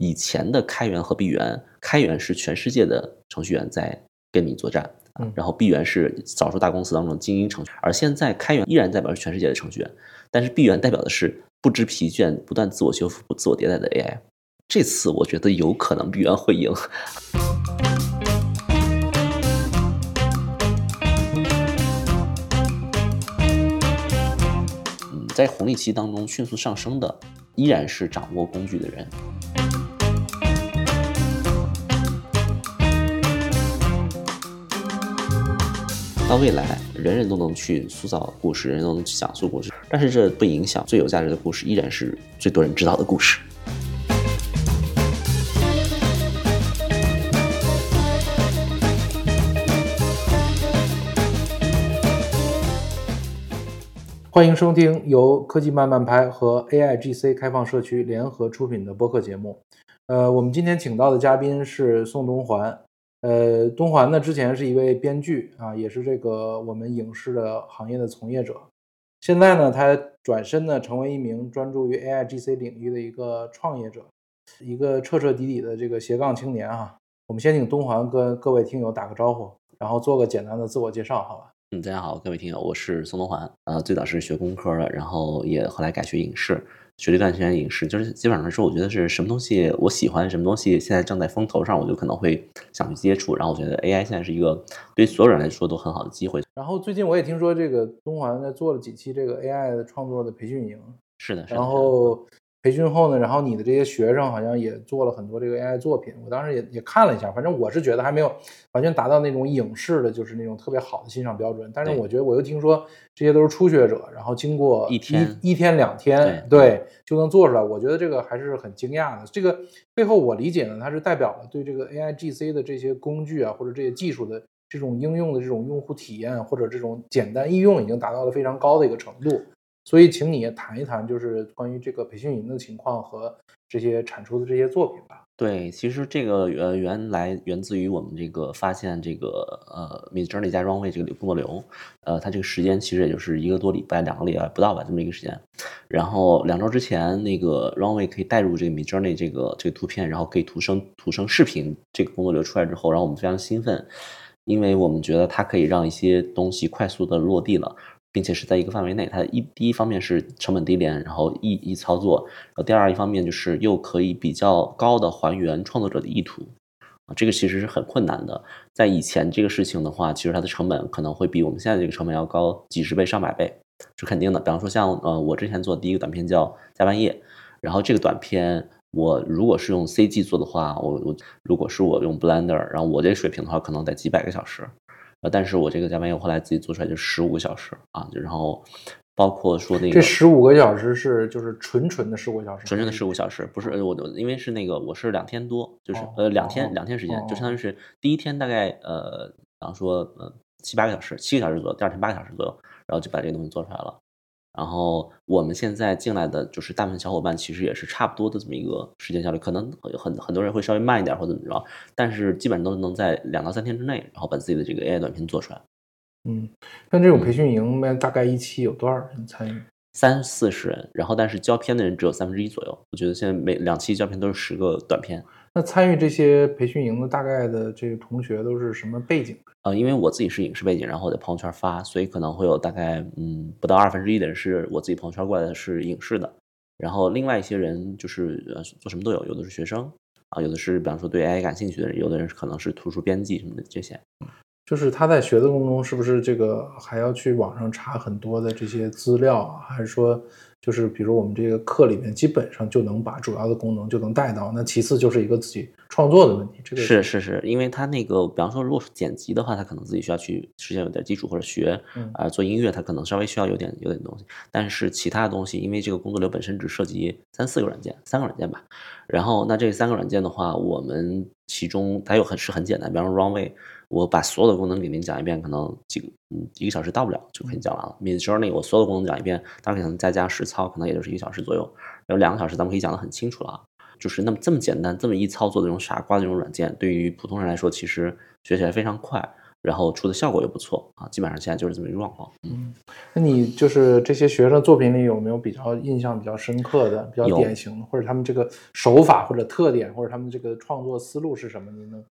以前的开源和闭源，开源是全世界的程序员在跟你作战，然后闭源是少数大公司当中精英程序员，而现在开源依然代表是全世界的程序员，但是闭源代表的是不知疲倦、不断自我修复、自我迭代的 AI。这次我觉得有可能闭源会赢。嗯，在红利期当中迅速上升的，依然是掌握工具的人。到未来，人人都能去塑造故事，人人都能去讲述故事，但是这不影响最有价值的故事依然是最多人知道的故事。欢迎收听由科技慢慢拍和 AIGC 开放社区联合出品的播客节目。呃，我们今天请到的嘉宾是宋东环。呃，东环呢之前是一位编剧啊，也是这个我们影视的行业的从业者。现在呢，他转身呢成为一名专注于 AIGC 领域的一个创业者，一个彻彻底底的这个斜杠青年啊。我们先请东环跟各位听友打个招呼，然后做个简单的自我介绍，好吧？嗯，大家好，各位听友，我是宋东环。呃，最早是学工科的，然后也后来改学影视，学了一段时间影视。就是基本上来说，我觉得是什么东西我喜欢，什么东西现在正在风头上，我就可能会想去接触。然后我觉得 AI 现在是一个对所有人来说都很好的机会。然后最近我也听说这个东环在做了几期这个 AI 的创作的培训营，是的，然后。培训后呢，然后你的这些学生好像也做了很多这个 AI 作品，我当时也也看了一下，反正我是觉得还没有完全达到那种影视的，就是那种特别好的欣赏标准。但是我觉得我又听说这些都是初学者，然后经过一天一天两天，对，就能做出来。我觉得这个还是很惊讶的。这个背后我理解呢，它是代表了对这个 AI GC 的这些工具啊，或者这些技术的这种应用的这种用户体验，或者这种简单易用，已经达到了非常高的一个程度。所以，请你也谈一谈，就是关于这个培训营的情况和这些产出的这些作品吧。对，其实这个呃原来源自于我们这个发现这个呃 Midjourney 加 Runway 这个工作流，呃，它这个时间其实也就是一个多礼拜、两个礼拜不到吧，这么一个时间。然后两周之前，那个 Runway 可以带入这个 Midjourney 这个这个图片，然后可以图生图生视频这个工作流出来之后，然后我们非常兴奋，因为我们觉得它可以让一些东西快速的落地了。并且是在一个范围内，它一第一方面是成本低廉，然后易易操作，然后第二一方面就是又可以比较高的还原创作者的意图，这个其实是很困难的。在以前这个事情的话，其实它的成本可能会比我们现在这个成本要高几十倍、上百倍，是肯定的。比方说像呃我之前做第一个短片叫《加班夜》，然后这个短片我如果是用 CG 做的话，我我如果是我用 Blender，然后我这个水平的话，可能得几百个小时。呃，但是我这个加班又后来自己做出来就十五个小时啊，然后包括说那个这十五个小时是就是纯纯的十五个小时，纯纯的十五小时，不是我的，因为是那个我是两天多，就是呃两天两天时间，就相当于是第一天大概呃，比方说呃七八个小时，七个小时左右，第二天八个小时左右，然后就把这个东西做出来了。然后我们现在进来的就是大部分小伙伴，其实也是差不多的这么一个时间效率，可能很很多人会稍微慢一点或怎么着，但是基本上都能在两到三天之内，然后把自己的这个 AI 短片做出来。嗯，像这种培训营，那大概一期有多少人参与？三四十人，然后但是交片的人只有三分之一左右。我觉得现在每两期交片都是十个短片。那参与这些培训营的大概的这个同学都是什么背景？呃，因为我自己是影视背景，然后我在朋友圈发，所以可能会有大概嗯不到二分之一的人是我自己朋友圈过来的是影视的，然后另外一些人就是呃做什么都有，有的是学生啊，有的是比方说对 AI 感兴趣的人，有的人可能是图书编辑什么的这些。就是他在学的过程中，是不是这个还要去网上查很多的这些资料啊？还是说？就是比如我们这个课里面基本上就能把主要的功能就能带到，那其次就是一个自己创作的问题。这个是是是，因为他那个，比方说如果是剪辑的话，他可能自己需要去实现有点基础或者学，啊，做音乐他可能稍微需要有点有点东西。但是其他的东西，因为这个工作流本身只涉及三四个软件，三个软件吧。然后那这三个软件的话，我们其中它又很是很简单，比方说 Runway。我把所有的功能给您讲一遍，可能几个嗯一个小时到不了就可以讲完了。Midjourney 我所有的功能讲一遍，大概可能再加实操，可能也就是一个小时左右。有两个小时，咱们可以讲得很清楚了。就是那么这么简单，这么一操作的这种傻瓜的这种软件，对于普通人来说，其实学起来非常快。然后出的效果也不错啊，基本上现在就是这么一个状况。嗯，那你就是这些学生作品里有没有比较印象比较深刻的、比较典型的，或者他们这个手法或者特点，或者他们这个创作思路是什么？您能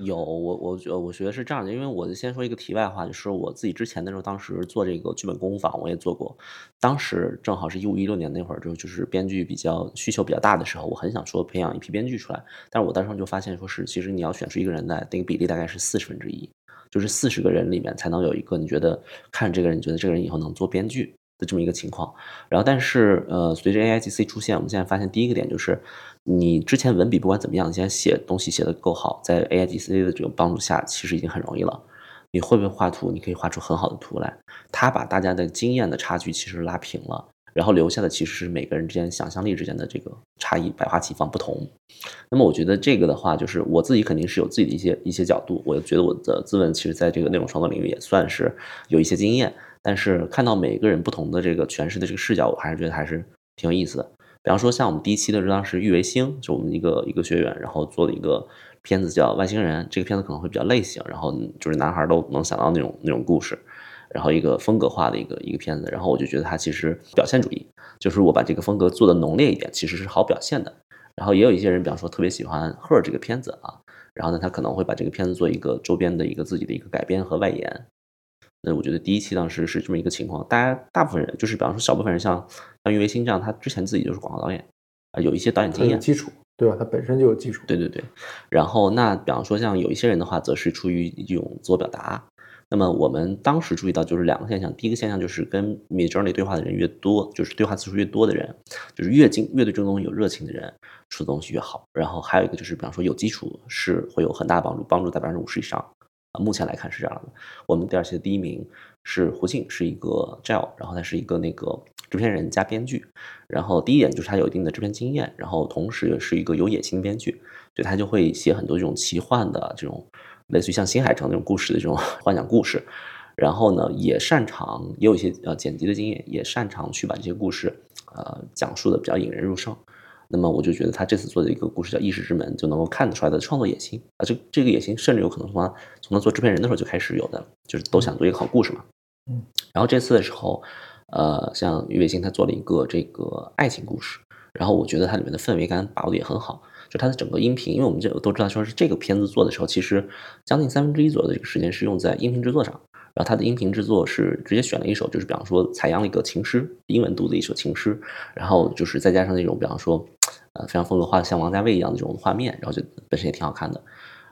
有我我觉我觉得是这样的，因为我先说一个题外话，就是我自己之前的时候，当时做这个剧本工坊，我也做过。当时正好是一五一六年那会儿，就就是编剧比较需求比较大的时候，我很想说培养一批编剧出来。但是我当时就发现，说是其实你要选出一个人来，那个比例大概是四十分之一，就是四十个人里面才能有一个你觉得看这个人，你觉得这个人以后能做编剧的这么一个情况。然后，但是呃，随着 AIGC 出现，我们现在发现第一个点就是，你之前文笔不管怎么样，你现在写东西写的够好，在 AIGC 的这种帮助下，其实已经很容易了。你会不会画图？你可以画出很好的图来。他把大家的经验的差距其实拉平了，然后留下的其实是每个人之间想象力之间的这个差异，百花齐放不同。那么我觉得这个的话，就是我自己肯定是有自己的一些一些角度，我觉得我的自问其实在这个内容创作领域也算是有一些经验，但是看到每个人不同的这个诠释的这个视角，我还是觉得还是挺有意思的。比方说像我们第一期的时候，当时玉维星就我们一个一个学员，然后做了一个片子叫《外星人》，这个片子可能会比较类型，然后就是男孩都能想到那种那种故事，然后一个风格化的一个一个片子，然后我就觉得它其实表现主义，就是我把这个风格做的浓烈一点，其实是好表现的。然后也有一些人，比方说特别喜欢《Her》这个片子啊，然后呢，他可能会把这个片子做一个周边的一个自己的一个改编和外延。那我觉得第一期当时是这么一个情况，大家大部分人就是比方说小部分人像像于维新这样，他之前自己就是广告导演啊，有一些导演经验，有基础，对吧？他本身就有基础。对对对，然后那比方说像有一些人的话，则是出于一种自我表达。那么我们当时注意到就是两个现象，第一个现象就是跟 Midjourney 对话的人越多，就是对话次数越多的人，就是越精越对这个东西有热情的人，出的东西越好。然后还有一个就是比方说有基础是会有很大的帮助，帮助在百分之五十以上啊。目前来看是这样的。我们第二期的第一名是胡庆，是一个 gel，然后他是一个那个制片人加编剧。然后第一点就是他有一定的制片经验，然后同时也是一个有野心的编剧，就他就会写很多这种奇幻的这种。类似于像新海诚那种故事的这种 幻想故事，然后呢，也擅长也有一些呃剪辑的经验，也擅长去把这些故事呃讲述的比较引人入胜。那么我就觉得他这次做的一个故事叫《意识之门》，就能够看得出来的创作野心啊，这这个野心甚至有可能从他从他做制片人的时候就开始有的，就是都想做一个好故事嘛。嗯。然后这次的时候，呃，像于伟星他做了一个这个爱情故事，然后我觉得它里面的氛围感把握的也很好。就它的整个音频，因为我们这都知道，说是这个片子做的时候，其实将近三分之一左右的这个时间是用在音频制作上。然后它的音频制作是直接选了一首，就是比方说采样了一个情诗，英文读的一首情诗，然后就是再加上那种比方说，呃，非常风格化的像王家卫一样的这种画面，然后就本身也挺好看的。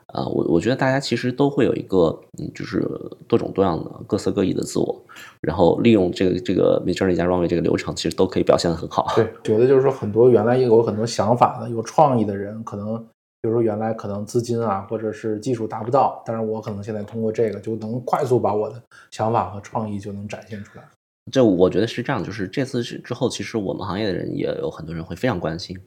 啊，我我觉得大家其实都会有一个，嗯，就是多种多样的、各色各异的自我，然后利用这个这个 Midjourney 加 Runway 这个流程，其实都可以表现得很好。对，觉得就是说很多原来也有很多想法的、有创意的人，可能比如说原来可能资金啊，或者是技术达不到，但是我可能现在通过这个就能快速把我的想法和创意就能展现出来。这我觉得是这样，就是这次之后，其实我们行业的人也有很多人会非常关心，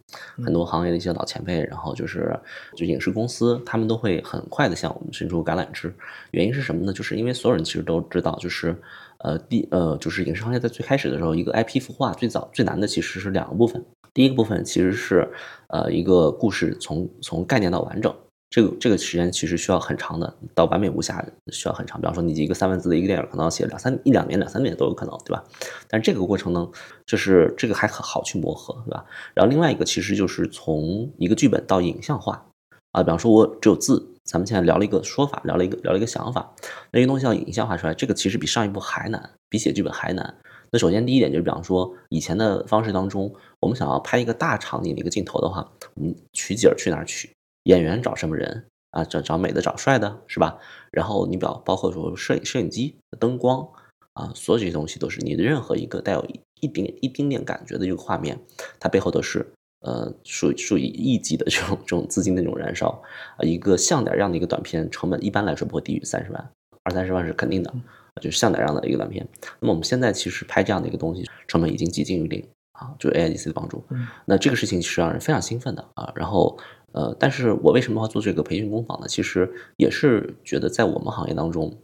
很多行业的一些老前辈，然后就是就影视公司，他们都会很快的向我们伸出橄榄枝。原因是什么呢？就是因为所有人其实都知道，就是呃第呃就是影视行业在最开始的时候，一个 IP 孵化最早最难的其实是两个部分，第一个部分其实是呃一个故事从从概念到完整。这个这个时间其实需要很长的，到完美无瑕需要很长。比方说，你一个三万字的一个电影，可能要写两三一两年、两三年都有可能，对吧？但是这个过程呢，就是这个还很好去磨合，对吧？然后另外一个其实就是从一个剧本到影像化啊，比方说我只有字，咱们现在聊了一个说法，聊了一个聊了一个想法，那个东西要影像化出来，这个其实比上一步还难，比写剧本还难。那首先第一点就是，比方说以前的方式当中，我们想要拍一个大场景的一个镜头的话，我们取景去哪儿取？演员找什么人啊？找找美的，找帅的，是吧？然后你表包括说摄影摄影机、灯光啊，所有这些东西都是你的任何一个带有一丁一丁点感觉的一个画面，它背后都是呃属属于亿级的这种这种资金的这种燃烧啊。一个像点样的一个短片，成本一般来说不会低于三十万，二三十万是肯定的，就是像点样的一个短片。那么我们现在其实拍这样的一个东西，成本已经接近于零啊，就是 A I D C 的帮助。那这个事情是让人非常兴奋的啊，然后。呃，但是我为什么要做这个培训工坊呢？其实也是觉得在我们行业当中，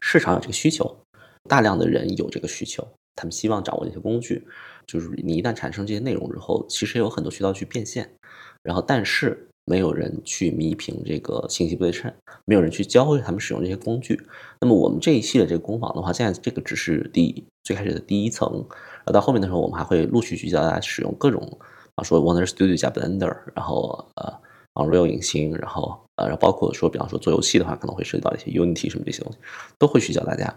市场有这个需求，大量的人有这个需求，他们希望掌握这些工具。就是你一旦产生这些内容之后，其实有很多渠道去变现。然后，但是没有人去弥平这个信息不对称，没有人去教会他们使用这些工具。那么我们这一系列这个工坊的话，现在这个只是第最开始的第一层，呃，到后面的时候，我们还会陆续去教大家使用各种，啊，说 Wonder Studio 加 Blender，然后呃，Unreal 引擎，然后呃，然后包括说，比方说做游戏的话，可能会涉及到一些 Unity 什么这些东西，都会去教大家。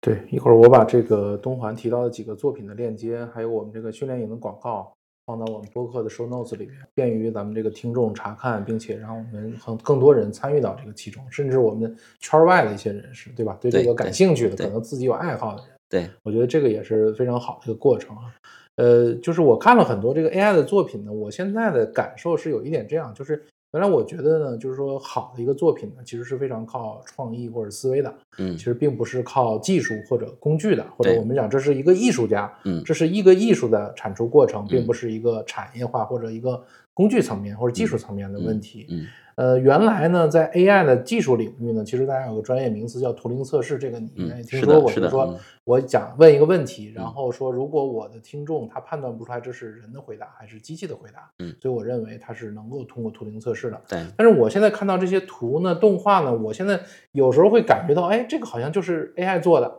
对，一会儿我把这个东环提到的几个作品的链接，还有我们这个训练营的广告。放到我们播客的 show notes 里面，便于咱们这个听众查看，并且让我们更更多人参与到这个其中，甚至我们圈外的一些人士，对吧？对这个感兴趣的，可能自己有爱好的人，对我觉得这个也是非常好的一个过程啊。呃，就是我看了很多这个 AI 的作品呢，我现在的感受是有一点这样，就是。原来我觉得呢，就是说好的一个作品呢，其实是非常靠创意或者思维的，嗯，其实并不是靠技术或者工具的，或者我们讲这是一个艺术家，嗯，这是一个艺术的产出过程，并不是一个产业化或者一个工具层面或者技术层面的问题，嗯。呃，原来呢，在 AI 的技术领域呢，其实大家有个专业名词叫图灵测试，这个你应该听说过。就是说我讲问一个问题，然后说如果我的听众他判断不出来这是人的回答还是机器的回答，嗯，所以我认为他是能够通过图灵测试的。对。但是我现在看到这些图呢，动画呢，我现在有时候会感觉到，哎，这个好像就是 AI 做的，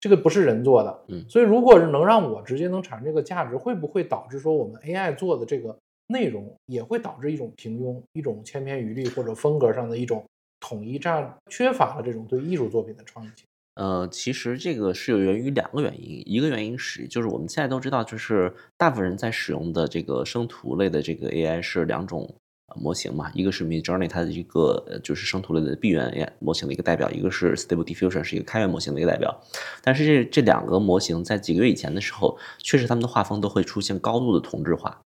这个不是人做的。嗯。所以如果是能让我直接能产生这个价值，会不会导致说我们 AI 做的这个？内容也会导致一种平庸、一种千篇一律或者风格上的一种统一，这样缺乏了这种对艺术作品的创意性。呃，其实这个是有源于两个原因，一个原因是就是我们现在都知道，就是大部分人在使用的这个生图类的这个 AI 是两种模型嘛，一个是 Midjourney 它的一个就是生图类的闭源 AI 模型的一个代表，一个是 Stable Diffusion 是一个开源模型的一个代表。但是这这两个模型在几个月以前的时候，确实他们的画风都会出现高度的同质化。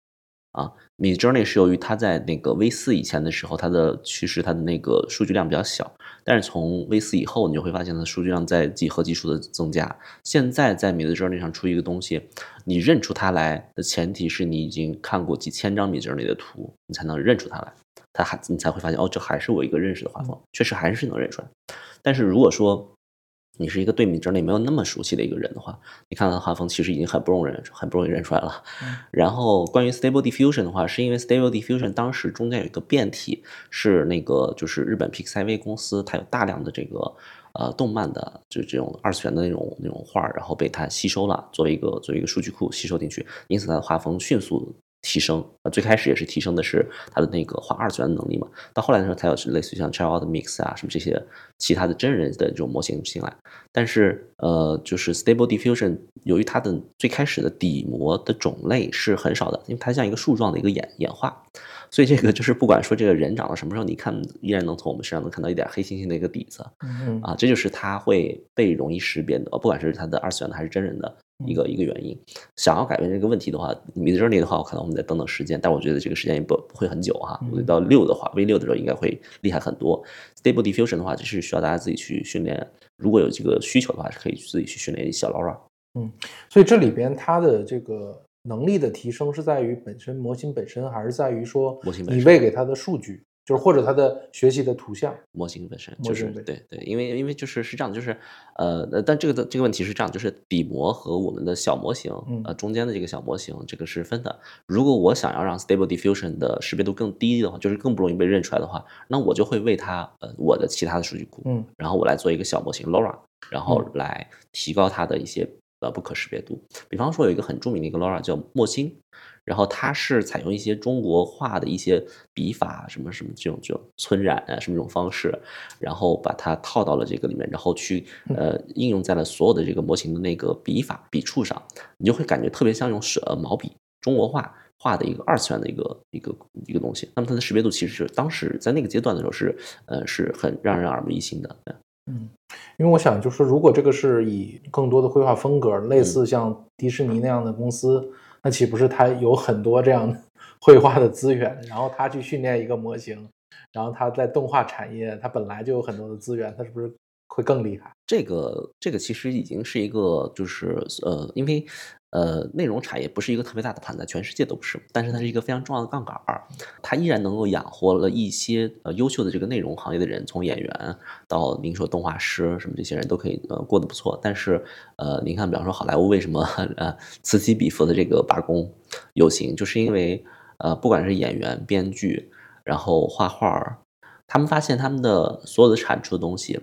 啊，Midjourney 是由于它在那个 V 四以前的时候，它的趋势，它的那个数据量比较小。但是从 V 四以后，你就会发现它的数据量在几何级数的增加。现在在 Midjourney 上出一个东西，你认出它来的前提是你已经看过几千张 Midjourney 的图，你才能认出它来。它还你才会发现，哦，这还是我一个认识的画风，确实还是能认出来。但是如果说，你是一个对米 j o 没有那么熟悉的一个人的话，你看到画风其实已经很不容易认，很不容易认出来了。然后关于 Stable Diffusion 的话，是因为 Stable Diffusion 当时中间有一个变体，是那个就是日本 Pixiv 公司，它有大量的这个呃动漫的，就是这种二次元的那种那种画，然后被它吸收了，作为一个作为一个数据库吸收进去，因此它的画风迅速。提升啊，最开始也是提升的是他的那个画二次元的能力嘛，到后来的时候才有类似于像 Child Mix 啊什么这些其他的真人的这种模型进来。但是呃，就是 Stable Diffusion 由于它的最开始的底模的种类是很少的，因为它像一个树状的一个演演化，所以这个就是不管说这个人长到什么时候，你看依然能从我们身上能看到一点黑猩猩的一个底子，嗯啊，这就是它会被容易识别的，不管是它的二次元的还是真人的。一个一个原因，想要改变这个问题的话，Midjourney 的话，我可能我们再等等时间，但我觉得这个时间也不不会很久哈。我觉得到六的话，V 六的时候应该会厉害很多。Stable Diffusion 的话，就是需要大家自己去训练，如果有这个需求的话，是可以自己去训练小 Laura。嗯，所以这里边它的这个能力的提升是在于本身模型本身，还是在于说模型你喂给它的数据？就是或者它的学习的图像模型本身就是对对，因为因为就是是这样的，就是呃，但这个的这个问题是这样，就是底模和我们的小模型呃中间的这个小模型这个是分的。如果我想要让 Stable Diffusion 的识别度更低的话，就是更不容易被认出来的话，那我就会为它呃我的其他的数据库，嗯，然后我来做一个小模型 Laura，然后来提高它的一些呃不可识别度。比方说有一个很著名的一个 Laura 叫墨星。然后它是采用一些中国画的一些笔法，什么什么这种这种皴染啊，什么这种方式，然后把它套到了这个里面，然后去呃应用在了所有的这个模型的那个笔法笔触上，你就会感觉特别像用手毛笔中国画画的一个二次元的一个一个一个东西。那么它的识别度其实是当时在那个阶段的时候是呃是很让人耳目一新的。嗯，因为我想就是如果这个是以更多的绘画风格，类似像迪士尼那样的公司。那岂不是他有很多这样 绘画的资源，然后他去训练一个模型，然后他在动画产业，他本来就有很多的资源，他是不是？会更厉害。这个这个其实已经是一个，就是呃，因为呃，内容产业不是一个特别大的盘子，全世界都不是，但是它是一个非常重要的杠杆儿，它依然能够养活了一些呃优秀的这个内容行业的人，从演员到您说动画师什么这些人都可以呃过得不错。但是呃，您看，比方说好莱坞为什么呃此起彼伏的这个罢工游行，就是因为呃，不管是演员、编剧。然后画画儿，他们发现他们的所有的产出的东西，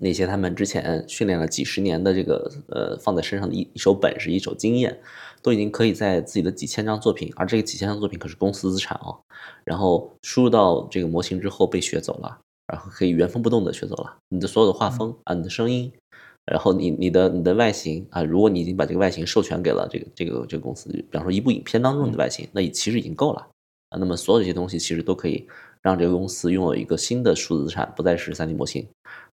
那些他们之前训练了几十年的这个呃放在身上的一一手本事、一手经验，都已经可以在自己的几千张作品，而这个几千张作品可是公司资产哦，然后输入到这个模型之后被学走了，然后可以原封不动的学走了你的所有的画风啊，你的声音。然后你你的你的外形啊，如果你已经把这个外形授权给了这个这个这个公司，比方说一部影片当中你的外形，那其实已经够了啊。那么所有这些东西其实都可以让这个公司拥有一个新的数字资产，不再是 3D 模型。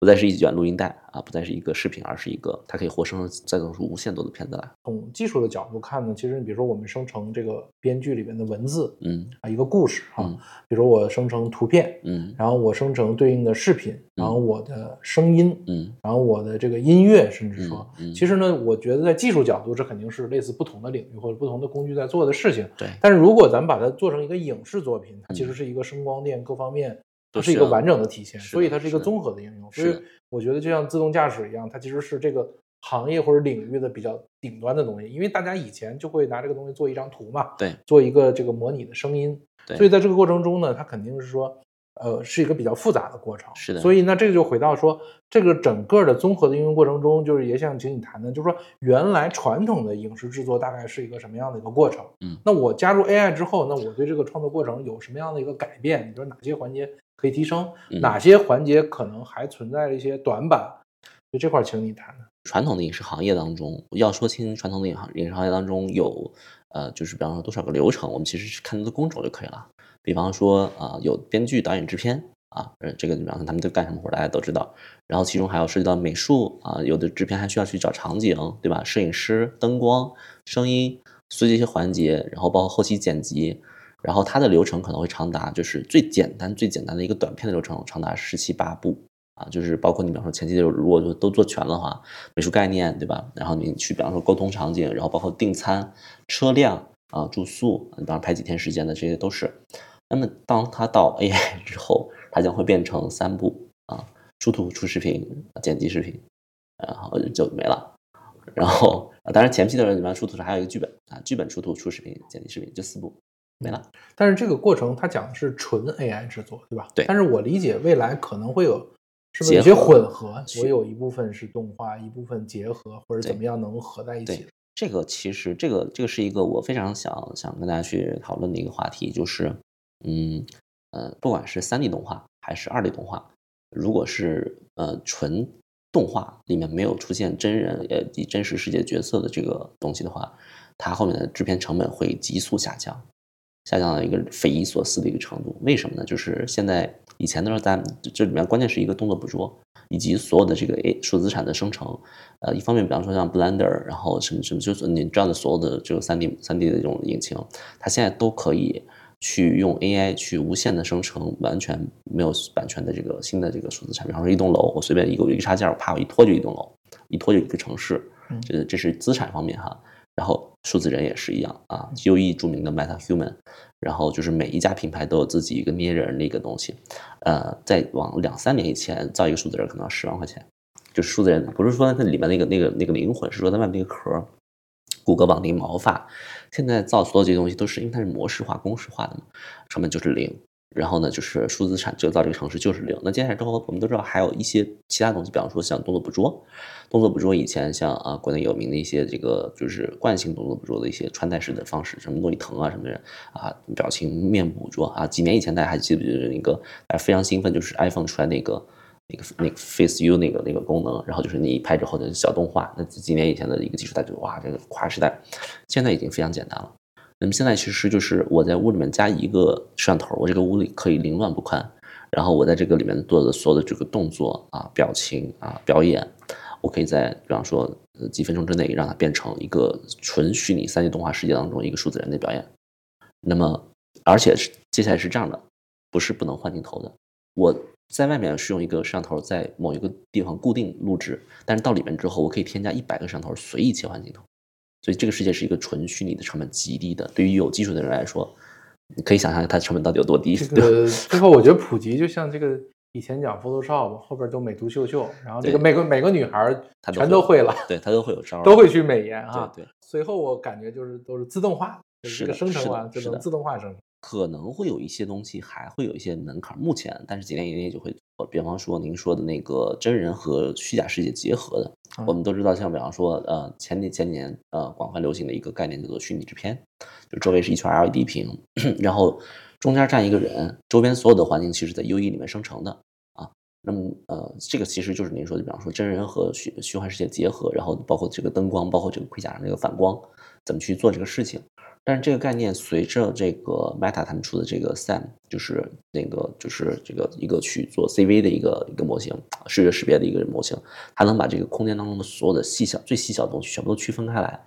不再是一卷录音带啊，不再是一个视频，而是一个它可以活生生再做出无限多的片子来。从技术的角度看呢，其实你比如说我们生成这个编剧里面的文字，嗯啊，一个故事啊，比如说我生成图片，嗯，然后我生成对应的视频，然后我的声音，嗯，然后我的这个音乐，甚至说，嗯，其实呢，我觉得在技术角度，这肯定是类似不同的领域或者不同的工具在做的事情。对。但是如果咱们把它做成一个影视作品，它其实是一个声光电各方面。它是一个完整的体现，所以它是一个综合的应用。所以我觉得就像自动驾驶一样，它其实是这个行业或者领域的比较顶端的东西。因为大家以前就会拿这个东西做一张图嘛，对，做一个这个模拟的声音。对，所以在这个过程中呢，它肯定是说，呃，是一个比较复杂的过程。是的。所以那这个就回到说，这个整个的综合的应用过程中，就是也想请你谈谈，就是说原来传统的影视制作大概是一个什么样的一个过程？嗯，那我加入 AI 之后，那我对这个创作过程有什么样的一个改变？你说哪些环节？可以提升哪些环节可能还存在着一些短板？就这块，请你谈谈。传统的影视行业当中，要说清传统的影行影视行业当中有呃，就是比方说多少个流程，我们其实是看它的工种就可以了。比方说啊，有编剧、导演、制片啊，呃，这个比方说他们都干什么活，大家都知道。然后其中还要涉及到美术啊，有的制片还需要去找场景，对吧？摄影师、灯光、声音，所以这些环节，然后包括后期剪辑。然后它的流程可能会长达，就是最简单、最简单的一个短片的流程，长达十七八步啊，就是包括你比方说前期的如果都做全的话，美术概念对吧？然后你去比方说沟通场景，然后包括订餐、车辆啊、住宿，你比方排几天时间的这些都是。那么当它到 AI 之后，它将会变成三步啊：出图、出视频、剪辑视频，然后就没了。然后，当然前期的人你方出图时还有一个剧本啊，剧本出图、出视频、剪辑视频，就四步。没了，但是这个过程它讲的是纯 AI 制作，对吧？对。但是我理解未来可能会有，是不是有些混合？我有一部分是动画，一部分结合，或者怎么样能合在一起？这个其实这个这个是一个我非常想想跟大家去讨论的一个话题，就是嗯呃，不管是三 D 动画还是二 D 动画，如果是呃纯动画里面没有出现真人呃以真实世界角色的这个东西的话，它后面的制片成本会急速下降。下降到一个匪夷所思的一个程度，为什么呢？就是现在以前的时候，咱这里面关键是一个动作捕捉，以及所有的这个 A 数字资产的生成。呃，一方面，比方说像 Blender，然后什么什么，就是你知道的所有的这个三 D 三 D 的这种引擎，它现在都可以去用 AI 去无限的生成完全没有版权的这个新的这个数字产品。比方说一栋楼，我随便一个一个插件，我啪我一拖就一栋楼，一拖就一个城市。这这是资产方面哈。然后数字人也是一样啊，UE 著名的 Meta Human，然后就是每一家品牌都有自己一个捏人的一个东西，呃，在往两三年以前造一个数字人可能要十万块钱，就是数字人不是说它里面那个那个那个灵魂，是说它外面那个壳，骨骼绑定毛发，现在造所有这些东西都是因为它是模式化公式化的嘛，成本就是零。然后呢，就是数字产制造这个城市就是零。那接下来之后，我们都知道还有一些其他东西，比方说像动作捕捉，动作捕捉以前像啊国内有名的一些这个就是惯性动作捕捉的一些穿戴式的方式，什么东西疼啊什么的啊，表情面捕捉啊。几年以前大家还记不记得那个大家非常兴奋，就是 iPhone 出来那个那个那个 Face U 那个那个功能，然后就是你拍之后的小动画。那几年以前的一个技术，大就哇这个跨时代，现在已经非常简单了。那么现在其实就是我在屋里面加一个摄像头，我这个屋里可以凌乱不堪。然后我在这个里面做的所有的这个动作啊、表情啊、表演，我可以在比方说呃几分钟之内让它变成一个纯虚拟三 D 动画世界当中一个数字人的表演。那么而且是接下来是这样的，不是不能换镜头的。我在外面是用一个摄像头在某一个地方固定录制，但是到里面之后，我可以添加一百个摄像头随意切换镜头。所以这个世界是一个纯虚拟的，成本极低的。对于有技术的人来说，你可以想象它成本到底有多低。这个最后我觉得普及就像这个以前讲 Photoshop，后边都美图秀秀，然后这个每个每个女孩全都会了，对她都会有招，都会去美颜啊。对，随后我感觉就是都是自动化，这个生成完就能自动化生成。可能会有一些东西还会有一些门槛，目前，但是几年以内就会。比方说您说的那个真人和虚假世界结合的，我们都知道，像比方说，呃，前年前年呃广泛流行的一个概念叫做虚拟制片，就周围是一圈 LED 屏，然后中间站一个人，周边所有的环境其实在 UE 里面生成的啊。那么呃，这个其实就是您说的，比方说真人和虚虚幻世界结合，然后包括这个灯光，包括这个盔甲上这个反光，怎么去做这个事情。但是这个概念随着这个 Meta 他们出的这个 Sam，就是那个就是这个一个去做 CV 的一个一个模型，视觉识别的一个模型，它能把这个空间当中的所有的细小、最细小的东西全部都区分开来，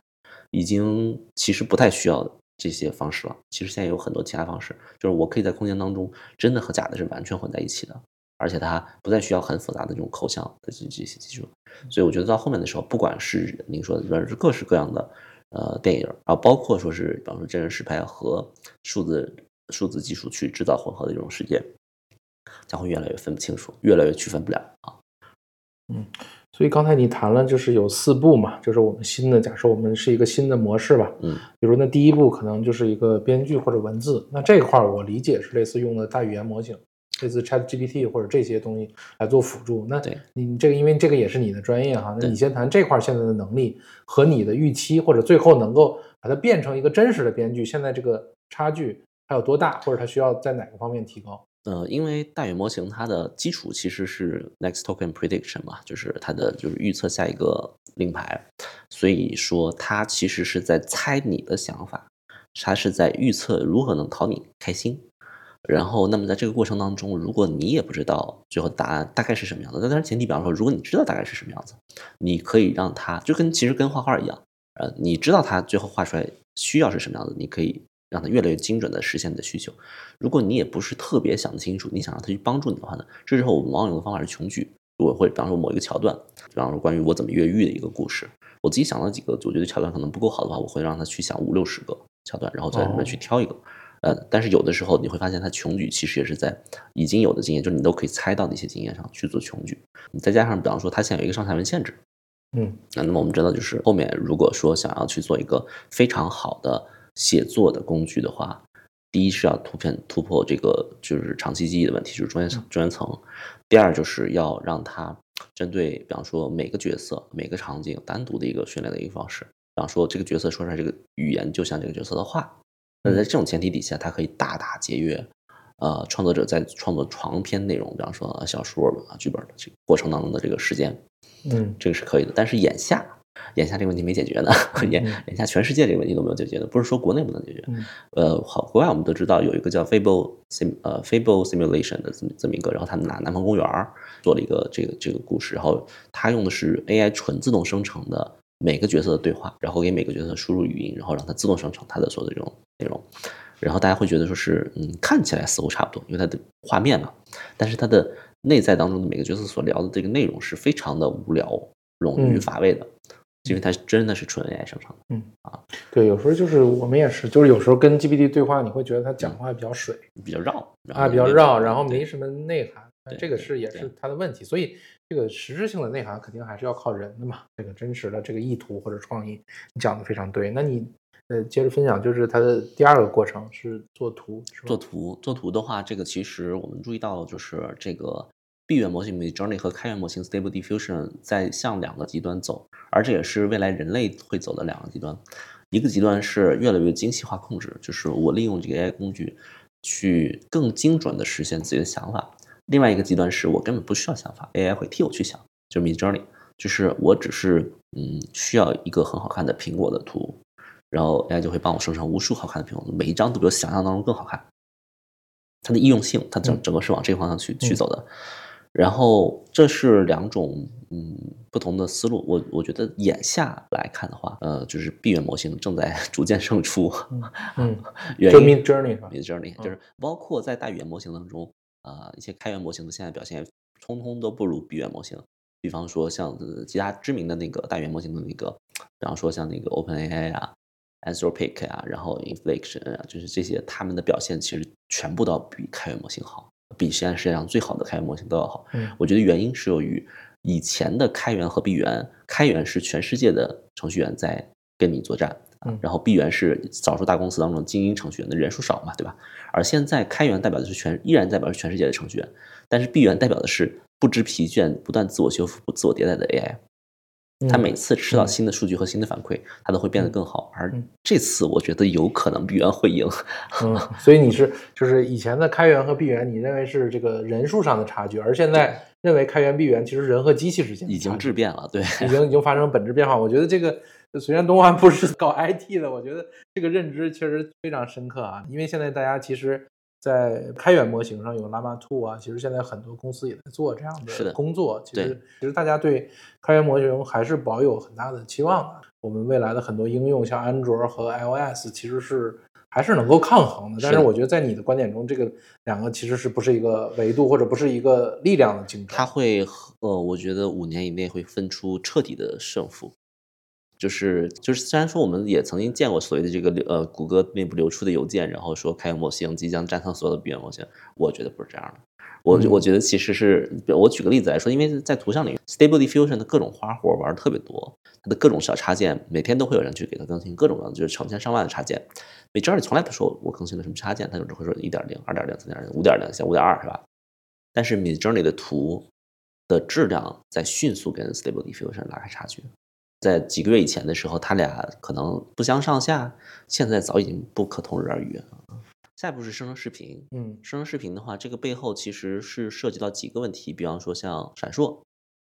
已经其实不太需要这些方式了。其实现在有很多其他方式，就是我可以在空间当中真的和假的是完全混在一起的，而且它不再需要很复杂的这种抠像的这这些技术。所以我觉得到后面的时候，不管是您说的，是各式各样的。呃，电影啊，包括说是，比方说真人实拍和数字数字技术去制造混合的这种世界，将会越来越分不清楚，越来越区分不了啊。嗯，所以刚才你谈了，就是有四步嘛，就是我们新的假设，我们是一个新的模式吧。嗯，比如那第一步可能就是一个编剧或者文字，那这块儿我理解是类似用的大语言模型。类似 Chat GPT 或者这些东西来做辅助，那你这个因为这个也是你的专业哈，那你先谈这块现在的能力和你的预期，或者最后能够把它变成一个真实的编剧，现在这个差距还有多大，或者它需要在哪个方面提高？呃，因为大语言模型它的基础其实是 Next Token Prediction 嘛，就是它的就是预测下一个令牌，所以说它其实是在猜你的想法，它是在预测如何能讨你开心。然后，那么在这个过程当中，如果你也不知道最后答案大概是什么样子，那当然前提，比方说，如果你知道大概是什么样子，你可以让他就跟其实跟画画一样，呃，你知道他最后画出来需要是什么样子，你可以让他越来越精准的实现你的需求。如果你也不是特别想清楚，你想让他去帮助你的话呢，这时候我们往往用的方法是穷举，我会比方说某一个桥段，比方说关于我怎么越狱的一个故事，我自己想了几个，我觉得桥段可能不够好的话，我会让他去想五六十个桥段，然后在里面去挑一个。呃，但是有的时候你会发现，它穷举其实也是在已经有的经验，就是你都可以猜到的一些经验上去做穷举。你再加上，比方说它现在有一个上下文限制，嗯，那那么我们知道，就是后面如果说想要去做一个非常好的写作的工具的话，第一是要突片突破这个就是长期记忆的问题，就是中间中间层；第二就是要让它针对，比方说每个角色、每个场景单独的一个训练的一个方式。比方说这个角色说出来这个语言就像这个角色的话。那在这种前提底下，它可以大大节约，呃，创作者在创作长篇内容，比方说小说啊、剧本的这个过程当中的这个时间，嗯，这个是可以的。但是眼下，眼下这个问题没解决呢，眼眼下全世界这个问题都没有解决的，不是说国内不能解决。呃，好，国外我们都知道有一个叫 Fable Sim 呃 Fable Simulation 的这么这么一个，然后他们拿南方公园做了一个这个这个故事，然后他用的是 AI 纯自动生成的。每个角色的对话，然后给每个角色输入语音，然后让它自动生成它的所有的这种内容，然后大家会觉得说是，嗯，看起来似乎差不多，因为它的画面嘛，但是它的内在当中的每个角色所聊的这个内容是非常的无聊、冗余、乏味的，因为它真的是纯 AI 生成的。嗯啊，对，有时候就是我们也是，就是有时候跟 GPT 对话，你会觉得他讲话比较水，比较绕啊，比较绕，然后没什么内涵，这个是也是它的问题，所以。这个实质性的内涵肯定还是要靠人的嘛，这个真实的这个意图或者创意，你讲的非常对。那你呃接着分享，就是它的第二个过程是做图，做图做图的话，这个其实我们注意到就是这个闭源模型 Midjourney 和开源模型 Stable Diffusion 在向两个极端走，而这也是未来人类会走的两个极端。一个极端是越来越精细化控制，就是我利用这个 AI 工具去更精准的实现自己的想法。另外一个极端是我根本不需要想法，AI 会替我去想，就是 Midjourney，就是我只是嗯需要一个很好看的苹果的图，然后 AI 就会帮我生成无数好看的苹果，每一张都比我想象当中更好看。它的易用性，它整整个是往这个方向去去走的。然后这是两种嗯不同的思路。我我觉得眼下来看的话，呃，就是闭源模型正在 逐渐胜出。嗯，原因 Midjourney，Midjourney 就是包括在大语言模型当中。啊，一些开源模型的现在表现，通通都不如闭源模型。比方说像其他知名的那个大语言模型的那个，比方说像那个 OpenAI 啊、Anthropic 啊，然后 Inflection 啊，就是这些，他们的表现其实全部都比开源模型好，比现在世界上最好的开源模型都要好。嗯，我觉得原因是由于以前的开源和闭源，开源是全世界的程序员在跟你作战。嗯然后闭源是少数大公司当中精英程序员的人数少嘛，对吧？而现在开源代表的是全，依然代表是全世界的程序员，但是闭源代表的是不知疲倦、不断自我修复、自我迭代的 AI。它嗯每次吃到新的数据和新的反馈，它都会变得更好。而嗯这次我觉得有可能闭源会赢。嗯，所以你是就是以前的开源和闭源，你认为是这个人数上的差距，而现在认为开源闭源其实人和机器之间已经质变了，对，已经已经发生本质变化。我觉得这个虽然东汉不是搞 IT 的，我觉得这个认知确实非常深刻啊。因为现在大家其实，在开源模型上有 Llama 2啊，其实现在很多公司也在做这样是的的工作。其实其实大家对开源模型还是保有很大的期望的。我们未来的很多应用，像安卓和 iOS，其实是还是能够抗衡的。但是我觉得在你的观点中，这个两个其实是不是一个维度，或者不是一个力量的竞争？它会呃，我觉得五年以内会分出彻底的胜负。就是就是，虽然说我们也曾经见过所谓的这个呃谷歌内部流出的邮件，然后说开源模型即将战胜所有的闭源模型，我觉得不是这样的。我嗯我觉得其实是，我举个例子来说，因为在图像领域，Stable Diffusion 的各种花活玩的特别多，它的各种小插件，每天都会有人去给它更新各种各样的，就是成千上万的插件。Midjourney 从来不说我更新了什么插件，它就只会说一点零、二点零、三点零、五点零，像五点二是吧？但是 Midjourney 的图的质量在迅速跟 Stable Diffusion 拉开差距。在几个月以前的时候，他俩可能不相上下，现在早已经不可同日而语了。下一步是生成视频，嗯生成视频的话，这个背后其实是涉及到几个问题，比方说像闪烁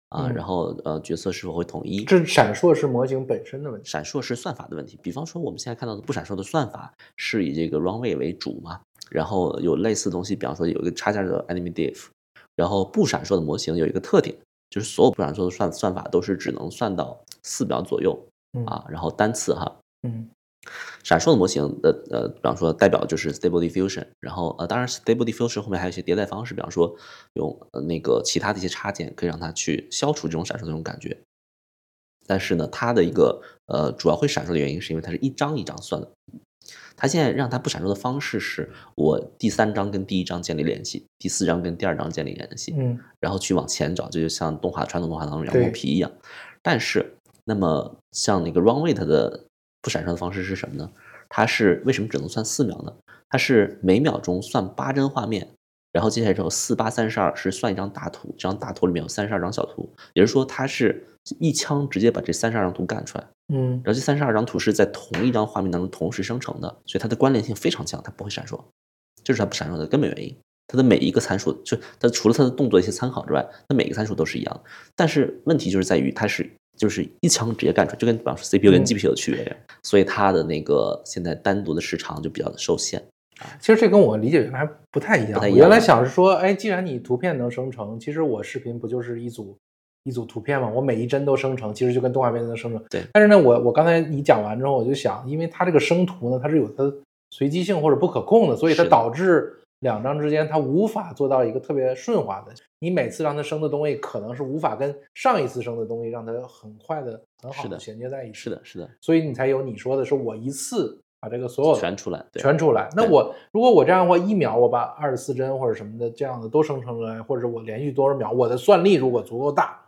啊，嗯然后呃角色是否会统一，这闪烁是模型本身的问题。闪烁是算法的问题。比方说我们现在看到的不闪烁的算法是以这个 runway 为主嘛，然后有类似的东西，比方说有一个插件叫 enemy diff，然后不闪烁的模型有一个特点，就是所有不闪烁的算算法都是只能算到四秒左右嗯啊，然后单次哈，嗯闪烁的模型的呃，比方说代表就是 Stable Diffusion，然后呃，当然 Stable Diffusion 后面还有一些迭代方式，比方说用呃那个其他的一些插件，可以让它去消除这种闪烁的这种感觉。但是呢，它的一个呃主要会闪烁的原因，是因为它是一张一张算的。它现在让它不闪烁的方式是，我第三张跟第一张建立联系，第四张跟第二张建立联系，嗯然后去往前找，这就像动画传统动画当中羊对毛皮一样。但是，那么像那个 Runway 它的不闪烁的方式是什么呢？它是为什么只能算四秒呢？它是每秒钟算八帧画面，然后接下来之后四八三十二是算一张大图，这张大图里面有三十二张小图，也就是说它是一枪直接把这三十二张图干出来。嗯然后这三十二张图是在同一张画面当中同时生成的，所以它的关联性非常强，它不会闪烁，这是它不闪烁的根本原因。它的每一个参数，就它除了它的动作一些参考之外，它每个参数都是一样的。但是问题就是在于它是就是一枪直接干出来，就跟比方说 CPU 跟嗯 GPU 的区别一样，所以它的那个现在单独的时长就比较的受限。其实这跟我理解原来不太一样。不太一样我原来想是说，哎，既然你图片能生成，其实我视频不就是一组一组图片嘛？我每一帧都生成，其实就跟动画片能生成。对但是呢，我我刚才你讲完之后，我就想，因为它这个生图呢，它是有它随机性或者不可控的，所以它导致两张之间它无法做到一个特别顺滑的。你每次让它生的东西，可能是无法跟上一次生的东西让它很快的、很好的的衔接在一起。是的，，是的，所以你才有你说的是我一次把这个所有的全出来，全出来。那我如果我这样的话，一秒我把二十四帧或者什么的这样的都生成出来，或者我连续多少秒，我的算力如果足够大，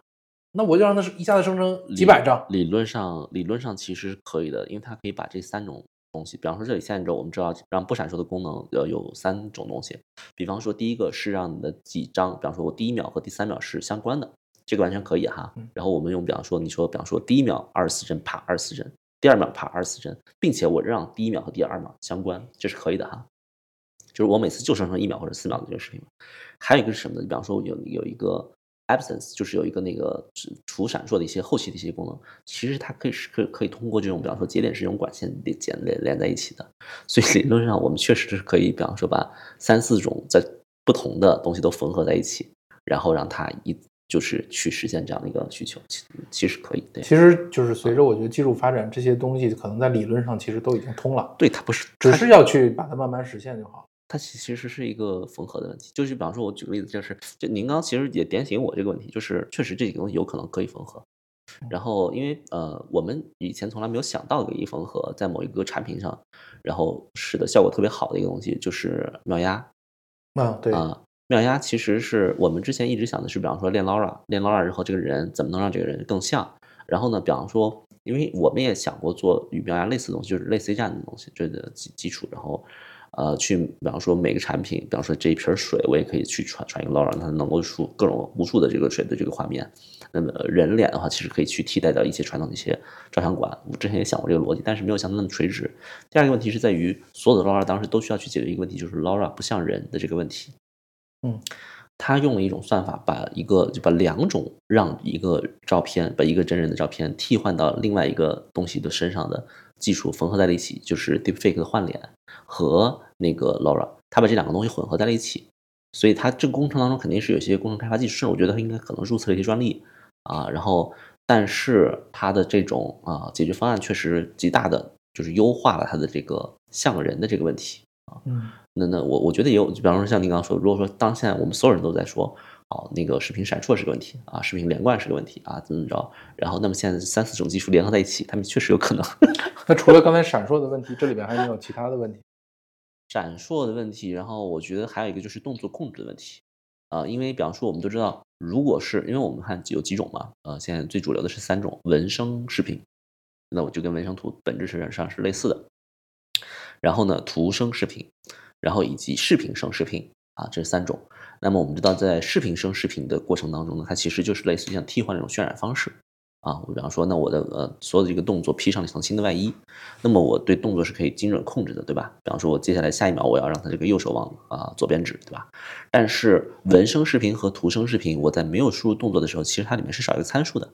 那我就让它一下子生成几百张。理论上，理论上其实是可以的，因为它可以把这三种东西，比方说这里限制我们知道让不闪烁的功能要有三种东西，比方说第一个是让你的几张，比方说我第一秒和第三秒是相关的，这个完全可以哈嗯。然后我们用比方说你说比方说第一秒二十四帧啪二十四帧，第二秒啪二十四帧，并且我让第一秒和第二秒相关，这是可以的哈。就是我每次就生成一秒或者四秒的这个视频。还有一个是什么呢？比方说有有一个 absence，就是有一个那个是除闪烁的一些后期的一些功能，其实它可以是可以可以通过这种比方说节点是用管线连连连连在一起的，所以理论上我们确实是可以，比方说把三四种在不同的东西都缝合在一起，然后让它一就是去实现这样的一个需求，其其实可以，对，其实就是随着我觉得技术发展，这些东西可能在理论上其实都已经通了，对它不是只是要去把它慢慢实现就好。它其其实是一个缝合的问题，就是比方说，我举个例子，就是就您刚刚其实也点醒我这个问题，就是确实这几个东西有可能可以缝合。然后因为呃，我们以前从来没有想到的一缝合，在某一个产品上，然后使得效果特别好的一个东西，就是妙压啊，对，啊。妙压其实是我们之前一直想的是，比方说练 Laura，练 Laura 之后，这个人怎么能让这个人更像然后呢，比方说，因为我们也想过做与苗芽类似的东西，就是类似于这样的东西，这个基基础，然后。呃，去比方说每个产品，比方说这一瓶水，我也可以去传传一个 LoRa，让它能够出各种无数的这个水的这个画面。那么人脸的话，其实可以去替代掉一些传统的一些照相馆。我之前也想过这个逻辑，但是没有想到那么垂直。第二个问题是在于，所有的 LoRa 当时都需要去解决一个问题，就是 LoRa 不像人的这个问题。嗯，他用了一种算法，把一个就把两种让一个照片，把一个真人的照片替换到另外一个东西的身上的技术缝合在了一起，就是 Deepfake 的换脸。和那个 LoRa，他把这两个东西混合在了一起，所以他这个工程当中肯定是有些工程开发技术，我觉得他应该可能注册了一些专利啊。然后，但是他的这种啊解决方案确实极大的就是优化了他的这个像人的这个问题啊。嗯，那那我我觉得也有，就比方说像您刚刚说，如果说当现在我们所有人都在说，哦那个视频闪烁是个问题啊，视频连贯是个问题啊，怎么怎么着，然后那么现在三四种技术联合在一起，他们确实有可能。那除了刚才闪烁的问题，这里边还有没有其他的问题？闪烁的问题，然后我觉得还有一个就是动作控制的问题，啊，因为比方说我们都知道，如果是因为我们看有几种嘛，呃，现在最主流的是三种文声视频，那我就跟文声图本质上是类似的，然后呢，图生视频，然后以及视频生视频啊，这三种。那么我们知道，在视频生视频的过程当中呢，它其实就是类似于像替换那种渲染方式。啊，我比方说，那我的呃所有的这个动作披上了一层新的外衣，那么我对动作是可以精准控制的，对吧？比方说，我接下来下一秒我要让它这个右手往啊左边指，对吧？但是文生视频和图生视频，我在没有输入动作的时候，其实它里面是少一个参数的。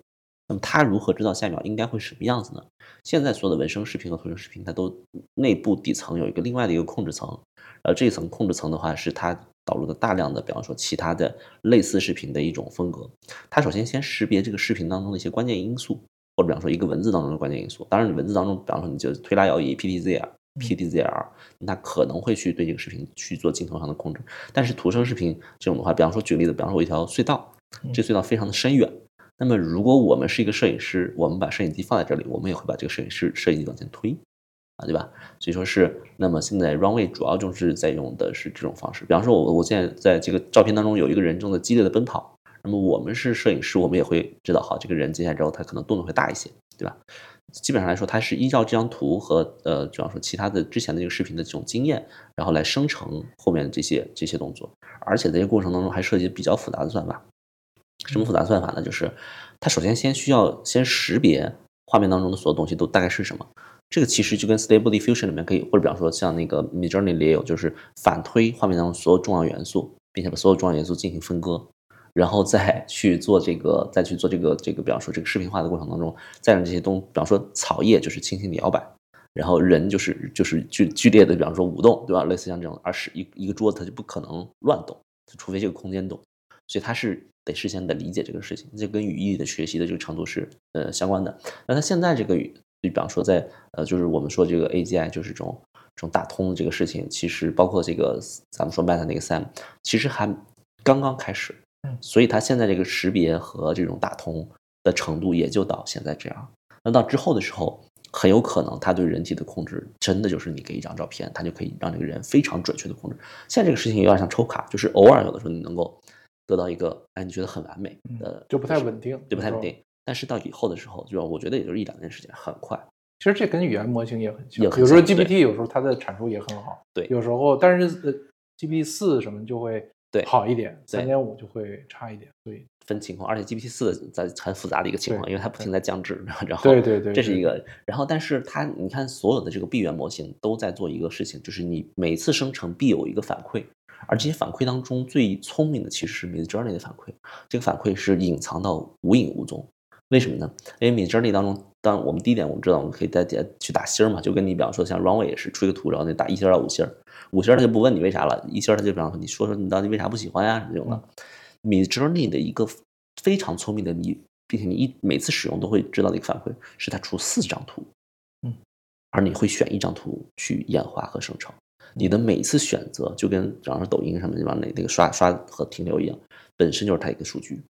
那么它如何知道下一秒应该会什么样子呢？现在所有的文声视频和图声视频，它都内部底层有一个另外的一个控制层，而这一层控制层的话是它。导入的大量的，比方说其他的类似视频的一种风格，它首先先识别这个视频当中的一些关键因素，或者比方说一个文字当中的关键因素。当然，你文字当中，比方说你就推拉摇移 PTZR、PTZR，那可能会去对这个视频去做镜头上的控制。但是图声视频这种的话，比方说举例子，比方说我一条隧道，这隧道非常的深远，那么如果我们是一个摄影师，我们把摄影机放在这里，我们也会把这个摄影师摄影机往前推。啊，对吧？所以说是，那么现在 Runway 主要就是在用的是这种方式。比方说，我我现在在这个照片当中有一个人正在激烈的奔跑，那么我们是摄影师，我们也会知道，好，这个人接下来之后他可能动作会大一些，对吧？基本上来说，它是依照这张图和呃，比方说其他的之前的这个视频的这种经验，然后来生成后面的这些这些动作，而且在这个过程当中还涉及比较复杂的算法。什么复杂算法呢？就是它首先先需要先识别画面当中的所有东西都大概是什么。这个其实就跟 Stable Diffusion 里面可以，或者比方说像那个 Midjourney 里也有，就是反推画面当中所有重要元素，并且把所有重要元素进行分割，然后再去做这个，再去做这个这个，比方说这个视频化的过程当中，再让这些东，比方说草叶就是轻轻的摇摆，然后人就是就是剧剧烈的，比方说舞动，对吧？类似像这种，而是一一个桌子它就不可能乱动，除非这个空间动，所以它是得事先得理解这个事情，这跟语义的学习的这个程度是呃相关的。那它现在这个语。就比方说，在呃，就是我们说这个 AGI，就是这种这种打通的这个事情，其实包括这个咱们说 Meta 那个 Sam，其实还刚刚开始，嗯，所以它现在这个识别和这种打通的程度也就到现在这样。那到之后的时候，很有可能它对人体的控制，真的就是你给一张照片，它就可以让这个人非常准确的控制。现在这个事情有点像抽卡，就是偶尔有的时候你能够得到一个，哎，你觉得很完美的，就不太稳定，就不太稳定。但是到以后的时候，就我觉得也就是一两年时间，很快。其实这跟语言模型也很像，有时候 GPT 有时候它的产出也很好，对，有时候但是呃 GPT 四什么就会对好一点，三点五就会差一点，对分情况。而且 GPT 四在很复杂的一个情况，因为它不停在降质，然后对对对，这是一个。然后但是它你看所有的这个闭源模型都在做一个事情，就是你每次生成必有一个反馈，而这些反馈当中最聪明的其实是 Midjourney 的反馈，这个反馈是隐藏到无影无踪。为什么呢？因为 Midjourney 当中，当我们第一点，我们知道我们可以在底下去打星嘛，就跟你比方说像 Runway 也是出一个图，然后你打一星到五星，五星他就不问你为啥了，一星他就比方说你说说你到底为啥不喜欢呀这种的。Midjourney 的一个非常聪明的你，并且你一每次使用都会知道的一个反馈，是它出四张图，嗯，而你会选一张图去演化和生成，你的每一次选择就跟比方说抖音上面往那那个刷刷和停留一样，本身就是它一个数据。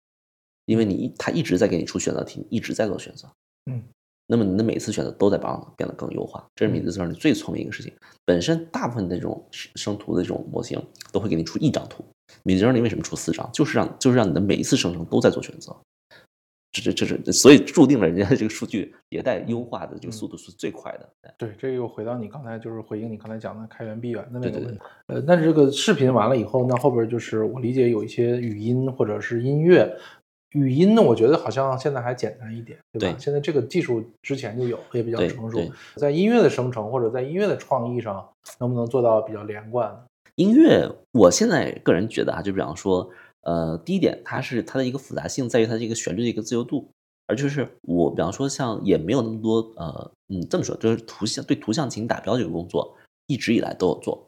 因为你它一直在给你出选择题，一直在做选择，嗯，那么你的每一次选择都在帮变得更优化，这是米字算是最聪明一个事情。本身大部分的这种生图的这种模型都会给你出一张图，米字你为什么出四张？就是让就是让你的每一次生成都在做选择，这这这这所以注定了人家这个数据迭代优化的这个速度是最快的。对，这又回到你刚才就是回应你刚才讲的开源闭源的那个问题。呃，但是这个视频完了以后，那后边就是我理解有一些语音或者是音乐。语音呢，我觉得好像现在还简单一点，对吧？对现在这个技术之前就有，也比较成熟。在音乐的生成或者在音乐的创意上，能不能做到比较连贯？音乐，我现在个人觉得啊，就比方说，呃，第一点，它是它的一个复杂性在于它这个旋律的一个自由度，而就是我比方说像也没有那么多呃，嗯，这么说就是图像对图像进行打标这个工作一直以来都有做，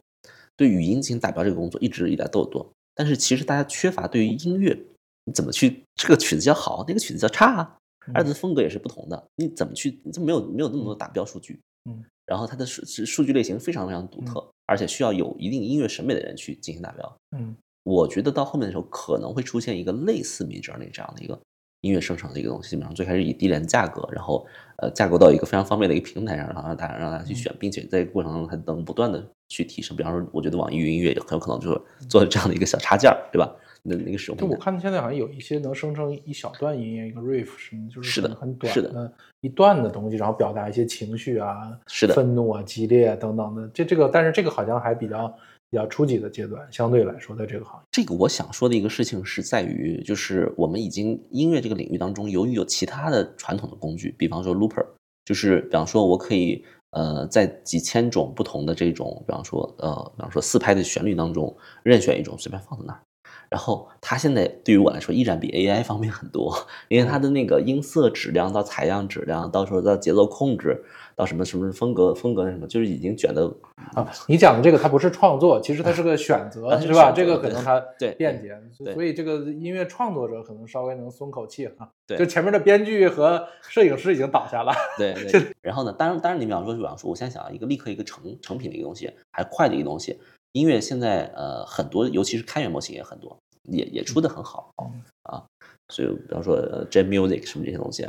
对语音进行打标这个工作一直以来都有做，但是其实大家缺乏对于音乐你怎么去这个曲子叫好，那个曲子叫差啊，二字风格也是不同的，你怎么去你这没有没有那么多打标数据，嗯，然后它的数数据类型非常非常独特，而且需要有一定音乐审美的人去进行打标。嗯我觉得到后面的时候可能会出现一个类似 Midjourney 这样的一个音乐生成的一个东西，基本上最开始以低廉价格，然后呃架构到一个非常方便的一个平台上，然后让大家让大家去选，并且在这个过程中还能不断的去提升。比方说，我觉得网易云音乐也很有可能就是做这样的一个小插件儿，对吧？那那个使用。就我看现在好像有一些能生成一小段音乐，一个 riff 什么，就是很短的一段的东西，然后表达一些情绪啊，是的愤怒啊、激烈啊等等的。这这个，但是这个好像还比较比较初级的阶段，相对来说，在这个行业，这个我想说的一个事情是在于，就是我们已经音乐这个领域当中，由于有其他的传统的工具，比方说 looper，就是比方说我可以呃在几千种不同的这种，比方说呃比方说四拍的旋律当中任选一种随便放在那儿。然后它现在对于我来说依然比 AI 方便很多，因为它的那个音色质量到采样质量，到时候到节奏控制，到什么什么风格风格什么，就是已经卷的啊，你讲的这个它不是创作，其实它是个选择，啊是是吧？这个可能它对对便捷，所以这个音乐创作者可能稍微能松口气哈。对就前面的编剧和摄影师已经倒下了。对对，然后呢，当然当然，你比方说，比方说，我现在想要一个立刻一个成成品的一个东西，还快的一个东西，音乐现在呃很多，尤其是开源模型也很多，也也出的很好嗯啊。所以比方说呃 J Music 什么这些东西，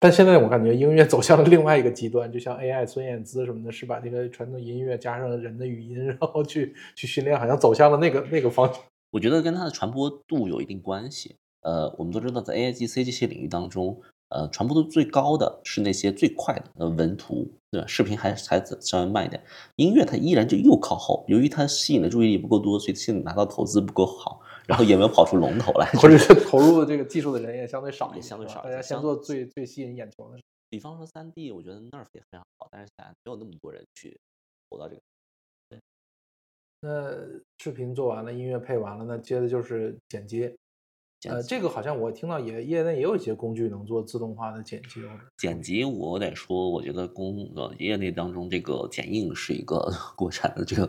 但现在我感觉音乐走向了另外一个极端，就像 AI 孙燕姿什么的，是把这个传统音乐加上人的语音，然后去去训练，好像走向了那个那个方向。我觉得跟它的传播度有一定关系。呃，我们都知道，在 AIGC 这些领域当中，呃，传播度最高的是那些最快的，呃，文图，对吧？视频还还稍微慢一点，音乐它依然就又靠后。由于它吸引的注意力不够多，所以现在拿到投资不够好，然后也没有跑出龙头来。或者是投入这个技术的人也相对少，也相对少大家先做最最吸引眼球的事。比方说三 D，我觉得 Nerf 也非常好，但是现在没有那么多人去投到这个。对那视频做完了，音乐配完了，那接着就是剪接。呃，剪辑这个好像我听到也业内也有一些工具能做自动化的剪辑。剪辑，我得说，我觉得工呃业内当中这个剪映是一个 国产的这个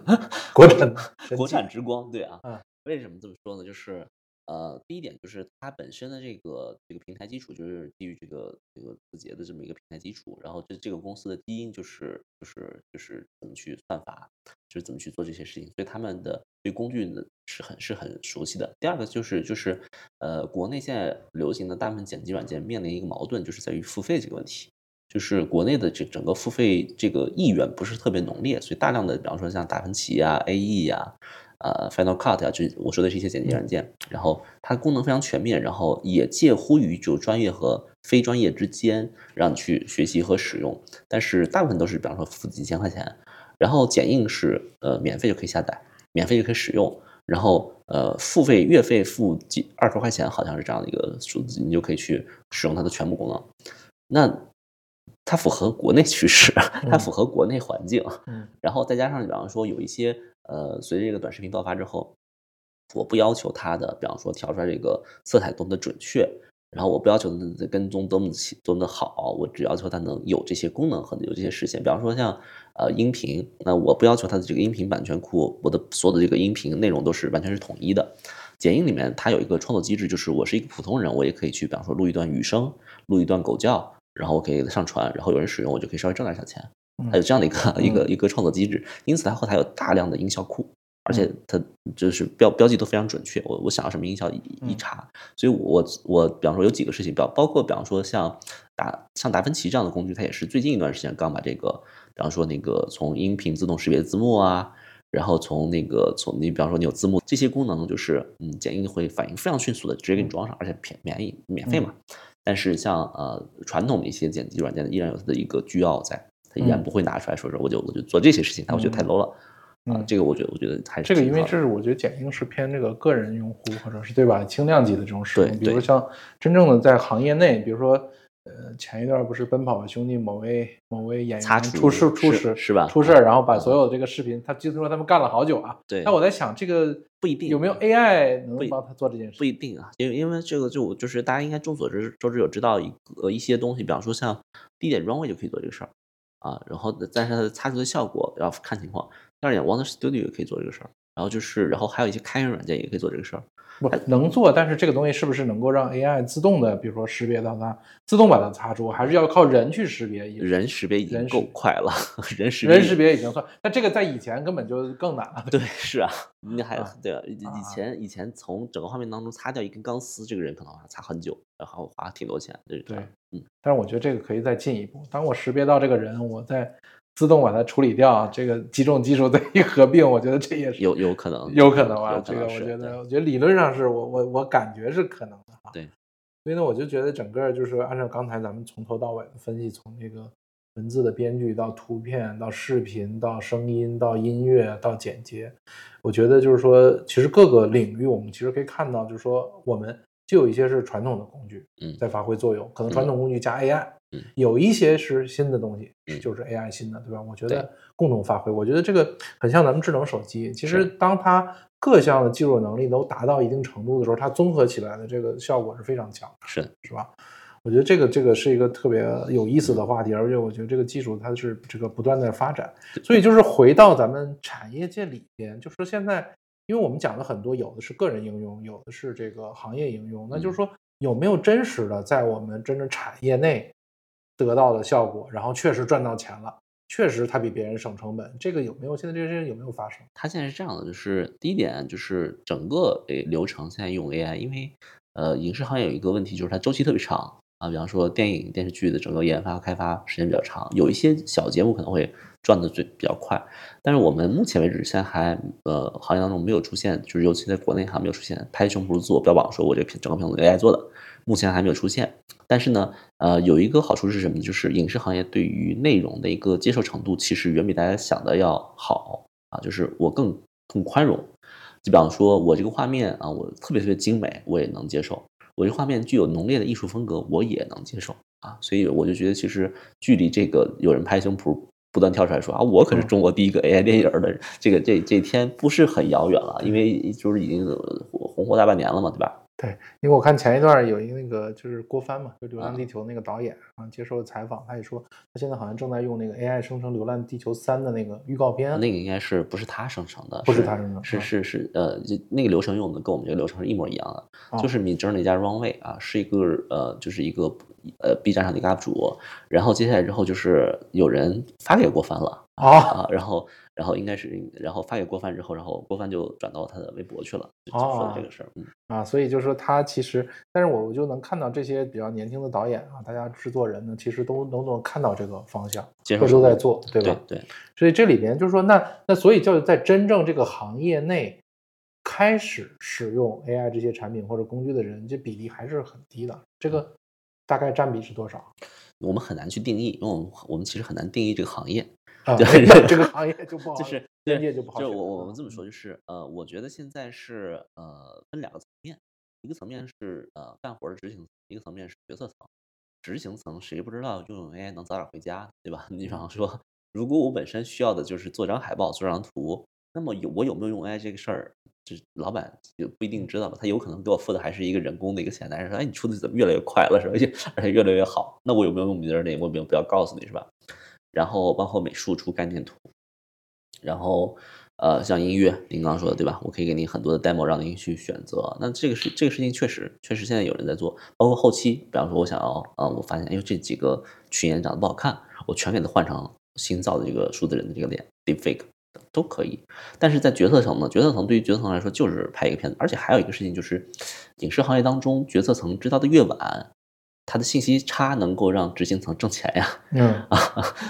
国产国产之光，对啊。嗯为什么这么说呢？就是呃，第一点就是它本身的这个这个平台基础就是基于这个这个字节的这么一个平台基础，然后这这个公司的基因就是就是就是怎么去算法，就是怎么去做这些事情，所以他们的对工具呢是很是很熟悉的。第二个就是就是呃，国内现在流行的大部分剪辑软件面临一个矛盾，就是在于付费这个问题。就是国内的这整个付费这个意愿不是特别浓烈，所以大量的，比方说像达芬奇呀、AE 呀、呃 Final Cut 呀，这我说的是一些剪辑软件，然后它功能非常全面，然后也介乎于就专业和非专业之间，让你去学习和使用。但是大部分都是，比方说付几千块钱，然后剪映是呃免费就可以下载，免费就可以使用，然后呃付费月费付几二十块钱，好像是这样的一个数字，你就可以去使用它的全部功能。那它符合国内趋势，它符合国内环境，嗯然后再加上比方说有一些呃，随着这个短视频爆发之后，我不要求它的，比方说调出来这个色彩多么的准确，然后我不要求它的跟踪多么多么的好，我只要求它能有这些功能和有这些实现。比方说像呃音频，那我不要求它的这个音频版权库，我的所有的这个音频内容都是完全是统一的。剪映里面它有一个创作机制，就是我是一个普通人，我也可以去，比方说录一段雨声，录一段狗叫，然后我可以上传，然后有人使用，我就可以稍微挣点小钱。嗯它有这样的一个一个一个创作机制，因此它后台有大量的音效库，而且它就是标标记都非常准确。我我想要什么音效一一查，所以我我比方说有几个事情，包包括比方说像达像达芬奇这样的工具，它也是最近一段时间刚把这个，比方说那个从音频自动识别字幕啊，然后从那个从你比方说你有字幕这些功能，就是嗯剪映会反应非常迅速的直接给你装上，而且便便宜免费嘛。但是像呃传统的一些剪辑软件依然有它的一个倨傲在，它依然嗯。不会拿出来说说我就我就做这些事情，那我觉得太 low 了。啊嗯，这个我觉得我觉得还是这个因为这是我觉得剪映是偏这个个人用户或者是对吧？轻量级的这种使用，比如像真正的在行业内，比如说呃前一段不是奔跑吧兄弟某位某位演员出事出事是吧出事儿，然后把所有这个视频，他据说他们干了好久啊。对那我在想这个不一定有没有 AI 能帮他做这件事不？一定啊，因为因为这个就就是大家应该众所周知周知有知道一个一些东西，比方说像地点 runway 就可以做这个事儿啊，然后但是它的擦除的效果要看情况。第二点 Wonder Studio 也可以做这个事儿，然后就是然后还有一些开源软件也可以做这个事儿。不能做，但是这个东西是不是能够让 AI 自动的，比如说识别到它，自动把它擦除，还是要靠人去识别？人识别已经够快了，人识别人识别已经算，那这个在以前根本就更难了。对是啊，你还啊对啊，以前以前从整个画面当中擦掉一根钢丝，这个人可能要擦很久，然后花挺多钱。对对，嗯，但是我觉得这个可以再进一步。当我识别到这个人，我再自动把它处理掉，这个几种技术再一合并，我觉得这也是有有可能，有可能啊。这个我觉得，我觉得理论上是我我我感觉是可能的啊。对。所以呢，我就觉得整个就是按照刚才咱们从头到尾的分析，从这个文字的编剧到图片到视频到声音到音乐到剪接，我觉得就是说，其实各个领域我们其实可以看到，就是说我们就有一些是传统的工具，嗯在发挥作用，可能传统工具加 AI，嗯有一些是新的东西，嗯就是 AI 新的，对吧？我觉得共同发挥，我觉得这个很像咱们智能手机，其实当它各项的技术能力都达到一定程度的时候，它综合起来的这个效果是非常强的。是是吧？我觉得这个这个是一个特别有意思的话题，而且我觉得这个技术它是这个不断的发展，所以就是回到咱们产业界里边，就说现在，因为我们讲了很多，有的是个人应用，有的是这个行业应用，那就是说有没有真实的在我们真正产业内得到的效果，然后确实赚到钱了，确实它比别人省成本，这个有没有？现在这些事情有没有发生？它现在是这样的，就是第一点就是整个诶流程现在用 AI，因为呃影视行业有一个问题就是它周期特别长啊，比方说电影电视剧的整个研发和开发时间比较长，有一些小节目可能会赚的最比较快，但是我们目前为止现在还呃行业当中没有出现，就是尤其在国内还没有出现拍胸脯做标榜说我这片整个片子 AI 做的，目前还没有出现。但是呢，呃，有一个好处是什么呢？就是影视行业对于内容的一个接受程度，其实远比大家想的要好啊，就是我更更宽容。就比方说，我这个画面啊，我特别特别精美，我也能接受；我这画面具有浓烈的艺术风格，我也能接受啊。所以我就觉得，其实距离这个有人拍胸脯不断跳出来说啊，我可是中国第一个 AI 电影的这个这这天不是很遥远了，因为就是已经红火大半年了嘛，对吧？对，因为我看前一段有一个那个就是郭帆嘛，就《流浪啊地球》那个导演啊，接受采访，他也说他现在好像正在用那个 AI 生成《流浪地球三》的那个预告片，那个应该是不是他生成的？不是他生成是啊是是呃，就那个流程用的跟我们这个流程是一模一样的，啊就是 Midjourney 加 Runway 啊，是一个呃，就是一个呃 B 站上的一个 UP 主，然后接下来之后就是有人发给郭帆了啊啊，然后然后应该是然后发给郭帆之后，然后郭帆就转到他的微博去了，就就说的这个事儿，嗯，啊，所以就是说他其实，但是我我就能看到这些比较年轻的导演啊，大家制作人呢，其实都都能看到这个方向，都接受程度都在做，对吧？对对，所以这里边就是说，那那所以就是在真正这个行业内开始使用 AI 这些产品或者工具的人，这比例还是很低的。这个大概占比是多少我们很难去定义，因为我们我们其实很难定义这个行业，啊？对 那 这个行业就不好，就是边界就不好就我我们这么说，就是呃，我觉得现在是呃分两个层面，一个层面是呃干活的执行层，一个层面是决策层。执行层谁不知道用 AI 能早点回家，对吧？你比方说，如果我本身需要的就是做张海报、做张图，那么有我有没有用 AI 这个事儿，这老板就不一定知道吧。他有可能给我付的还是一个人工的一个钱，但是说，哎，你出的怎么越来越快了，是吧？而且而且越来越好，那我有没有用 Midjourney？我有没有不要告诉你是吧？然后包括美术出概念图，然后呃，像音乐，您刚刚说的对吧？我可以给你很多的 demo 让您去选择。那这个是这个事情确实确实现在有人在做，包括后期，比方说我想要啊、呃我发现哎呦这几个群演长得不好看，我全给他换成新造的这个数字人的这个脸 deepfake 都可以。但是在决策层呢，决策层对于决策层来说就是拍一个片子，而且还有一个事情就是，影视行业当中决策层知道的越晚，它的信息差能够让执行层挣钱呀。嗯 啊，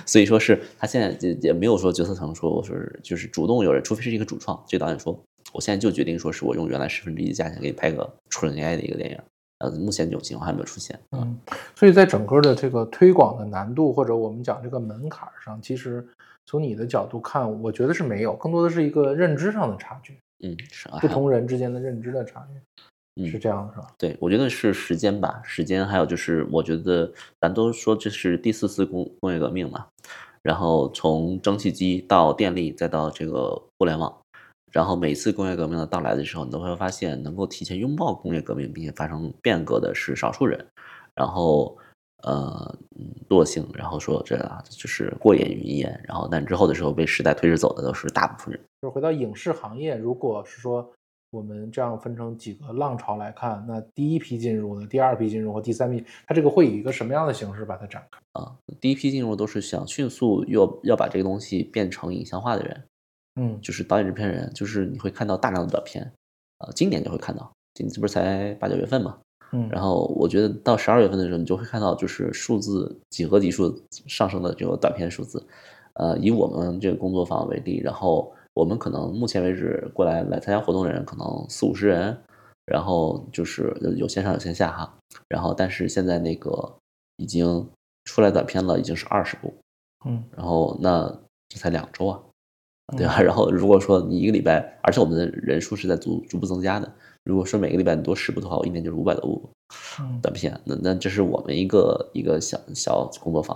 所以说是他现在也也没有说决策层说我说是就是主动有人，除非是一个主创，这个导演说我现在就决定说是我用原来十分之一的价钱给你拍个纯人 AI 的一个电影，呃，目前这种情况还没有出现。嗯，所以在整个的这个推广的难度或者我们讲这个门槛上，其实从你的角度看，我觉得是没有，更多的是一个认知上的差距，嗯，是啊，不同人之间的认知的差距，嗯是这样的，是吧？对，我觉得是时间吧，时间还有就是，我觉得咱都说这是第四次工工业革命嘛，然后从蒸汽机到电力，再到这个互联网，然后每次工业革命的到来的时候，你都会发现能够提前拥抱工业革命并且发生变革的是少数人，然后呃嗯惰性，然后说这啊就是过眼云烟，然后但之后的时候被时代推着走的都是大部分人。就是回到影视行业，如果是说我们这样分成几个浪潮来看，那第一批进入的、第二批进入和第三批，它这个会以一个什么样的形式把它展开？啊，第一批进入都是想迅速要要把这个东西变成影像化的人，嗯。就是导演制片人，就是你会看到大量的短片，呃，今年就会看到，今这不是才八九月份嘛，嗯，然后我觉得到十二月份的时候，你就会看到就是数字几何级数上升的这个短片数字，呃，以我们这个工作坊为例，然后我们可能目前为止过来来参加活动的人可能四五十人，然后就是有线上有线下哈，然后但是现在那个已经出来短片了，已经是二十部，嗯然后那这才两周啊，对吧？然后如果说你一个礼拜，而且我们的人数是在逐逐步增加的，如果说每个礼拜你多十部的话，我一年就是五百多部嗯短片，那那这是我们一个一个小小工作坊。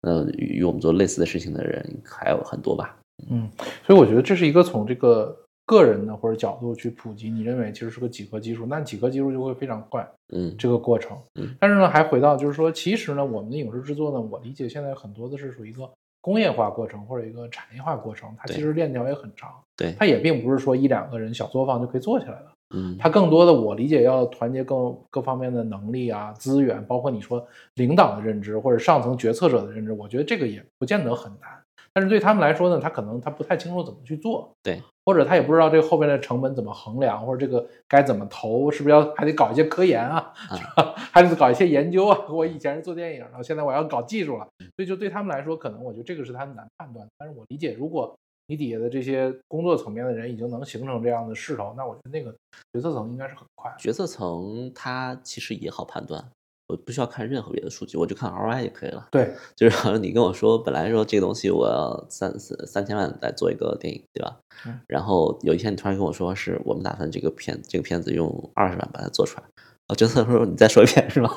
那与与我们做类似的事情的人还有很多吧？嗯，所以我觉得这是一个从这个个人的或者角度去普及，你认为其实是个几何基数，那几何基数就会非常快嗯这个过程嗯。但是呢，还回到就是说，其实呢，我们的影视制作呢，我理解现在很多的是属于一个工业化过程或者一个产业化过程，它其实链条也很长，对，它也并不是说一两个人小作坊就可以做起来的。嗯它更多的，我理解要团结各各方面的能力啊、资源，包括你说领导的认知或者上层决策者的认知，我觉得这个也不见得很难。但是对他们来说呢，他可能他不太清楚怎么去做，对，或者他也不知道这个后边的成本怎么衡量，或者这个该怎么投，是不是要还得搞一些科研啊，是吧？还得搞一些研究啊。我以前是做电影的，现在我要搞技术了，所以就对他们来说，可能我觉得这个是他们难判断。但是我理解，如果你底下的这些工作层面的人已经能形成这样的势头，那我觉得那个决策层应该是很快。决策层他其实也好判断，我不需要看任何别的数据，我就看 ROI 就可以了。对，就是好像你跟我说，本来说这个东西我要三三三千万来做一个电影，对吧？嗯然后有一天你突然跟我说，是我们打算这个片这个片子用二十万把它做出来，我决策 说你再说一遍是吧？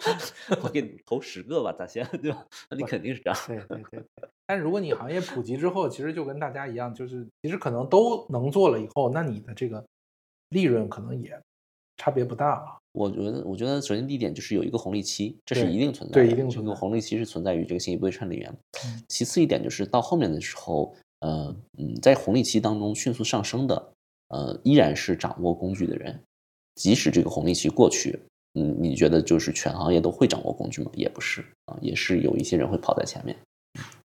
我给你投十个吧，大仙，对吧？那你肯定是这样。对对对对。但是如果你行业普及之后，其实就跟大家一样，就是其实可能都能做了以后，那你的这个利润可能也差别不大了。我觉得，我觉得首先第一点就是有一个红利期，这是一定存在的。对一定存在这个红利期是存在于这个信息不对称里面。嗯其次一点就是到后面的时候，呃，嗯，在红利期当中迅速上升的，呃，依然是掌握工具的人。即使这个红利期过去，嗯，你觉得就是全行业都会掌握工具吗？也不是啊，也是有一些人会跑在前面。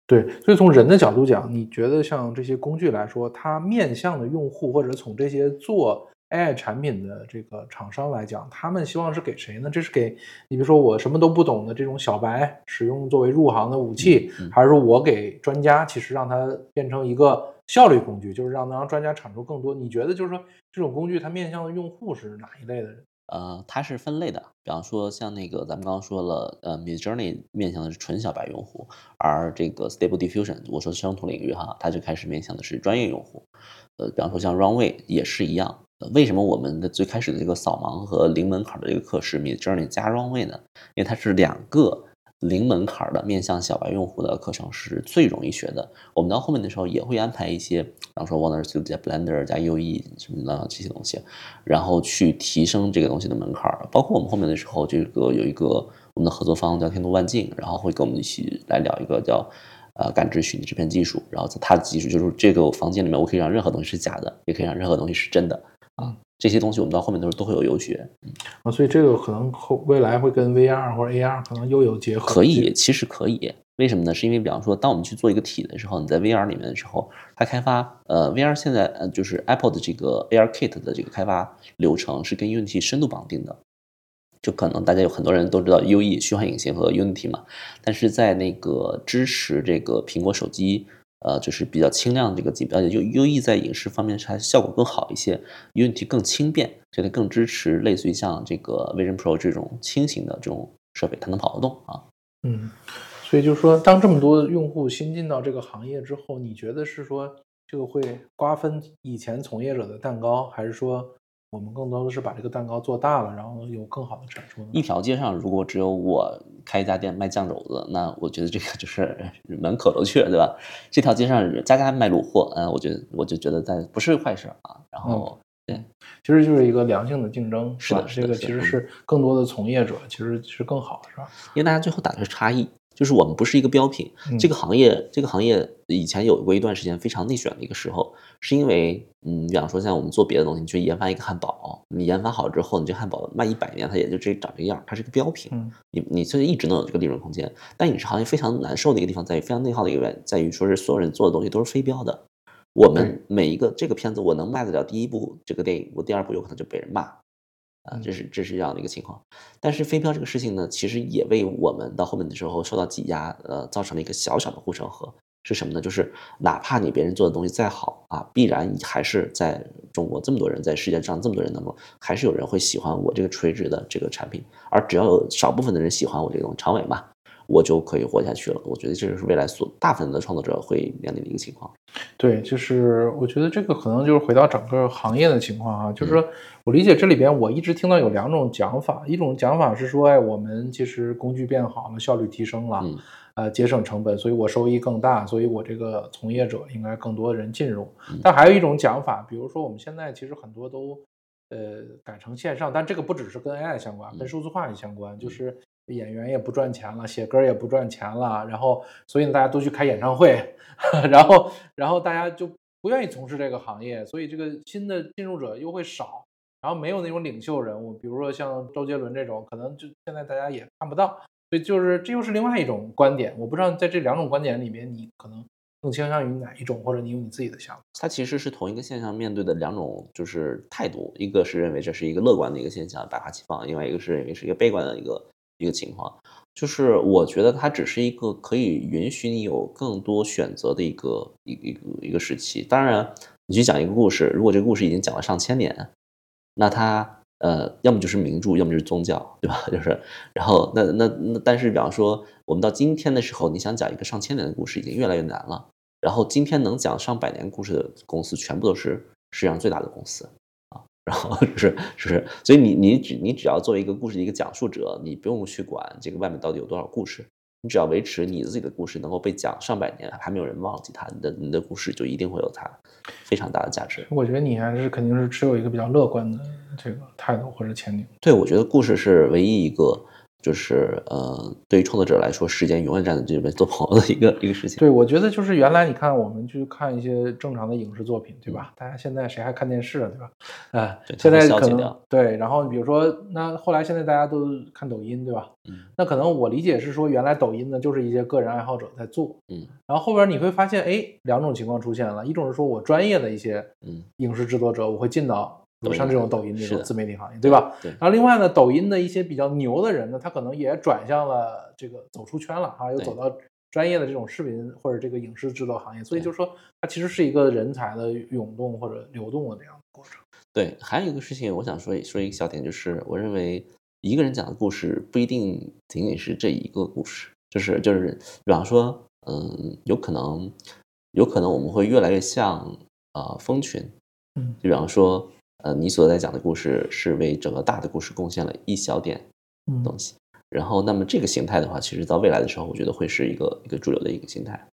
对，所以从人的角度讲，你觉得像这些工具来说，它面向的用户，或者从这些做 AI 产品的这个厂商来讲，他们希望是给谁呢？这是给你，比如说我什么都不懂的这种小白使用作为入行的武器，嗯嗯还是说我给专家，其实让它变成一个效率工具，就是让能让专家产出更多？你觉得就是说这种工具它面向的用户是哪一类的人？呃，它是分类的，比方说像那个咱们刚刚说了，呃，Midjourney 面向的是纯小白用户，而这个 Stable Diffusion，我说相同领域哈，它就开始面向的是专业用户。呃，比方说像 Runway 也是一样。为什么我们的最开始的这个扫盲和零门槛的这个课是 Midjourney 加装位呢？因为它是两个零门槛的面向小白用户的课程是最容易学的。我们到后面的时候也会安排一些，比方说 Wonder Studio 加 Blender 加 UE 什么的这些东西，然后去提升这个东西的门槛。包括我们后面的时候，这个有一个我们的合作方叫天图万境，然后会跟我们一起来聊一个叫呃感知虚拟制片技术。然后它的技术就是这个房间里面，我可以让任何东西是假的，也可以让任何东西是真的啊。这些东西我们到后面的时候都会有优学。啊，所以这个可能后未来会跟 VR 或者 AR 可能又有结合。可以，其实可以。为什么呢？是因为比方说，当我们去做一个体的时候，你在 VR 里面的时候，它开发呃 VR 现在呃就是 Apple 的这个 AR Kit 的这个开发流程是跟 Unity 深度绑定的。就可能大家有很多人都知道 UE 虚幻引擎和 Unity 嘛，但是在那个支持这个苹果手机呃，就是比较轻量的这个级别，而且优优异在影视方面它效果更好一些，Unity 更轻便，所以它更支持类似于像这个 Vision Pro 这种轻型的这种设备，它能跑得动啊。嗯，所以就是说，当这么多用户新进到这个行业之后，你觉得是说这个会瓜分以前从业者的蛋糕，还是说？我们更多的是把这个蛋糕做大了，然后有更好的产出。一条街上如果只有我开一家店卖酱肘子，那我觉得这个就是 门可罗雀，对吧？这条街上家家卖卤货，嗯，我觉得我就觉得在不是坏事啊。然后，对，其实就是一个良性的竞争，是的，这个其实是更多的从业者其实是更好，是吧？因为大家最后打的是差异。就是我们不是一个标品，这个行业，这个行业以前有过一段时间非常内卷的一个时候，是因为，嗯，比方说像我们做别的东西，你去研发一个汉堡，你研发好之后，你这汉堡卖一百年，它也就这长这样，它是个标品，你你所以一直能有这个利润空间。但影视行业非常难受的一个地方在于，非常内耗的一个原因在于，说是所有人做的东西都是非标的，我们每一个这个片子我能卖得了第一部这个电影，我第二部有可能就被人骂。啊，这是这是这样的一个情况，但是飞镖这个事情呢，其实也为我们到后面的时候受到挤压，呃，造成了一个小小的护城河，是什么呢？就是哪怕你别人做的东西再好啊，必然还是在中国这么多人，在世界上这么多人当中，还是有人会喜欢我这个垂直的这个产品，而只要有少部分的人喜欢我这种长尾嘛。我就可以活下去了。我觉得这就是未来所大部分的创作者会面临的一个情况。对，就是我觉得这个可能就是回到整个行业的情况啊，就是说我理解这里边我一直听到有两种讲法，一种讲法是说，哎，我们其实工具变好了，效率提升了，呃，节省成本，所以我收益更大，所以我这个从业者应该更多的人进入。但还有一种讲法，比如说我们现在其实很多都呃改成线上，但这个不只是跟 AI 相关，跟数字化也相关，就是。演员也不赚钱了，写歌也不赚钱了，然后所以大家都去开演唱会，然后然后大家就不愿意从事这个行业，所以这个新的进入者又会少，然后没有那种领袖人物，比如说像周杰伦这种，可能就现在大家也看不到，所以就是这又是另外一种观点，我不知道在这两种观点里面，你可能更倾向于哪一种，或者你有你自己的想法。它其实是同一个现象面对的两种就是态度，一个是认为这是一个乐观的一个现象，百花齐放，另外一个是认为是一个悲观的一个。一个情况，就是我觉得它只是一个可以允许你有更多选择的一个一一个一个时期。当然，你去讲一个故事，如果这个故事已经讲了上千年，那它呃，要么就是名著，要么就是宗教，对吧？就是，然后那那那，但是比方说，我们到今天的时候，你想讲一个上千年的故事，已经越来越难了。然后今天能讲上百年故事的公司，全部都是世界上最大的公司。然后是是是，所以你你只你只要作为一个故事的一个讲述者，你不用去管这个外面到底有多少故事，你只要维持你自己的故事能够被讲上百年，还没有人忘记它，你的你的故事就一定会有它非常大的价值。我觉得你还是肯定是持有一个比较乐观的这个态度或者前景。对，我觉得故事是唯一一个。就是呃，对于创作者来说，时间永远站在这边做朋友的一个一个事情。对，我觉得就是原来你看，我们去看一些正常的影视作品，对吧？大家现在谁还看电视啊，对吧？哎，现在可能对。然后比如说，那后来现在大家都看抖音，对吧？嗯。那可能我理解是说，原来抖音呢就是一些个人爱好者在做，嗯。然后后边你会发现，哎，两种情况出现了，一种是说我专业的一些嗯影视制作者，我会进到。像这种抖音这种自媒体行业，对吧？对。然后另外呢，抖音的一些比较牛的人呢，他可能也转向了这个走出圈了啊，又走到专业的这种视频或者这个影视制作行业。所以就是说，它其实是一个人才的涌动或者流动的这样的过程。对，还有一个事情，我想说说一个小点，就是我认为一个人讲的故事不一定仅仅是这一个故事，就是就是，比方说，嗯，有可能有可能我们会越来越像啊蜂群，嗯，就比方说。呃，你所在讲的故事是为整个大的故事贡献了一小点东西，然后，那么这个形态的话，其实到未来的时候，我觉得会是一个一个主流的一个形态。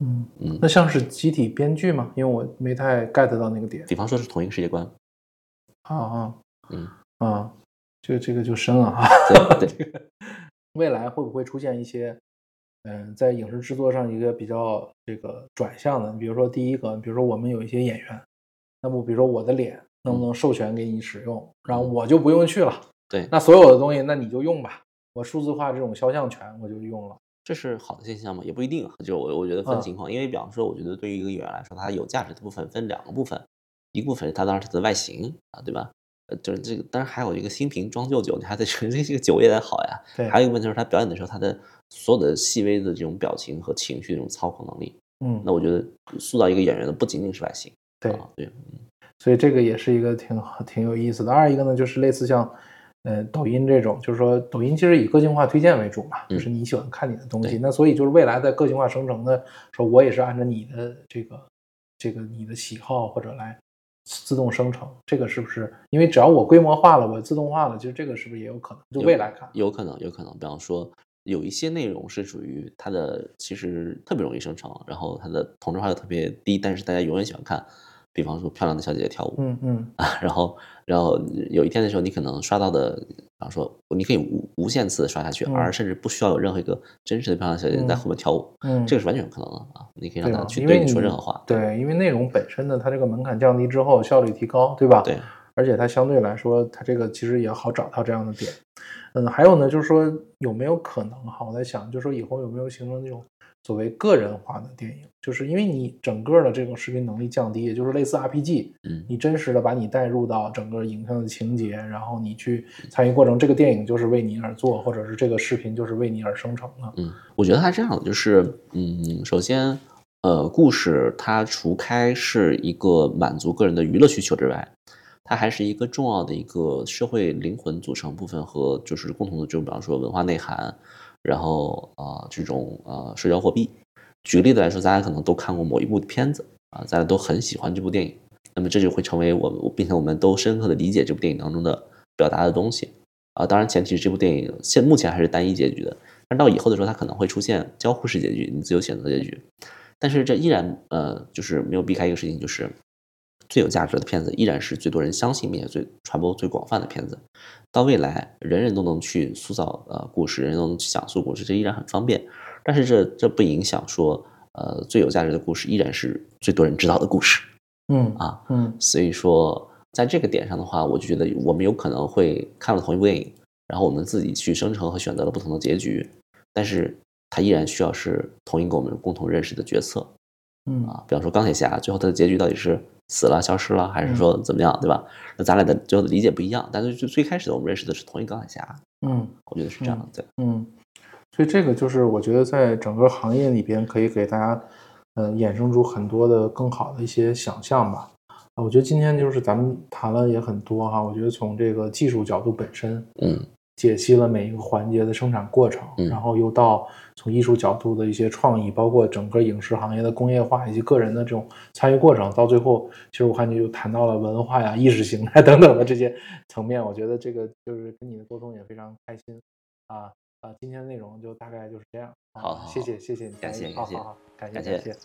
嗯嗯，那像是集体编剧吗？因为我没太 get 到那个点。比方说是同一个世界观。啊啊，嗯啊，这个这个就深了啊。对对。未来会不会出现一些，嗯，在影视制作上一个比较这个转向的？比如说第一个，比如说我们有一些演员。那么，比如说我的脸能不能授权给你使用，然后我就不用去了。对，那所有的东西，那你就用吧。我数字化这种肖像权，我就用了。这是好的现象吗？也不一定。就我我觉得分情况，因为比方说，我觉得对于一个演员来说，他有价值的部分分两个部分，一部分是他当时的外形啊，对吧？呃，就是这个，当然还有一个新瓶装旧酒，你还得觉得这个酒也得好呀。对。还有一个问题就是他表演的时候，他的所有的细微的这种表情和情绪这种操控能力。嗯，那我觉得塑造一个演员的不仅仅是外形，对所以这个也是一个挺挺有意思的。二一个呢，就是类似像呃抖音这种，就是说抖音其实以个性化推荐为主嘛，就是你喜欢看你的东西。对那所以就是未来在个性化生成的时候，我也是按照你的这个这个你的喜好或者来自动生成。这个是不是？因为只要我规模化了，我自动化了，其实这个是不是也有可能？就未来看，有可能，有可能，比方说有一些内容是属于它的其实特别容易生成，然后它的同质化又特别低，但是大家永远喜欢看。比方说漂亮的小姐姐跳舞，嗯嗯啊，然后然后有一天的时候，你可能刷到的，比方说你可以无无限次的刷下去，嗯而甚至不需要有任何一个真实的漂亮小姐姐在嗯后面跳舞，嗯，这个是完全有可能的啊！你可以让她去对你说任何话，对，因为内容本身呢，它这个门槛降低之后，效率提高，对吧？对，而且它相对来说，它这个其实也好找到这样的点。嗯，还有呢，就是说有没有可能哈？我在想，就是说以后有没有形成那种所谓个人化的电影？就是因为你整个的这种视频能力降低，也就是类似 RPG，嗯你真实的把你带入到整个影像的情节，然后你去参与过程，这个电影就是为你而做，或者是这个视频就是为你而生成的。嗯，我觉得它这样的就是，嗯，首先，呃，故事它除开是一个满足个人的娱乐需求之外，它还是一个重要的一个社会灵魂组成部分和就是共同的，就比方说文化内涵，然后呃这种呃社交货币。举个例子来说，大家可能都看过某一部片子啊，大家都很喜欢这部电影，那么这就会成为我们，并且我们都深刻的理解这部电影当中的表达的东西啊。当然，前提是这部电影现目前还是单一结局的。但到以后的时候，它可能会出现交互式结局，你自由选择结局。但是这依然呃，就是没有避开一个事情，就是最有价值的片子依然是最多人相信并且最传播最广泛的片子。到未来，人人都能去塑造呃故事，人人都能去讲述故事，这依然很方便。但是这这不影响说，呃，最有价值的故事依然是最多人知道的故事嗯啊。嗯所以说，在这个点上的话，我就觉得我们有可能会看了同一部电影，然后我们自己去生成和选择了不同的结局，但是它依然需要是同一个我们共同认识的角色嗯啊。比方说钢铁侠，最后他的结局到底是死了、消失了，还是说怎么样，对吧？那咱俩的最后的理解不一样，但是就最开始的我们认识的是同一个钢铁侠，嗯我觉得是这样的。对，嗯，所以这个就是我觉得在整个行业里边可以给大家呃衍生出很多的更好的一些想象吧。啊，我觉得今天就是咱们谈了也很多哈，我觉得从这个技术角度本身，嗯解析了每一个环节的生产过程，嗯然后又到从艺术角度的一些创意，包括整个影视行业的工业化以及个人的这种参与过程，到最后，其实我看你又谈到了文化呀、意识形态等等的这些层面，我觉得这个就是跟你的沟通也非常开心啊啊！今天的内容就大概就是这样，啊好好谢谢谢谢你，感谢感谢好好好，感谢感谢。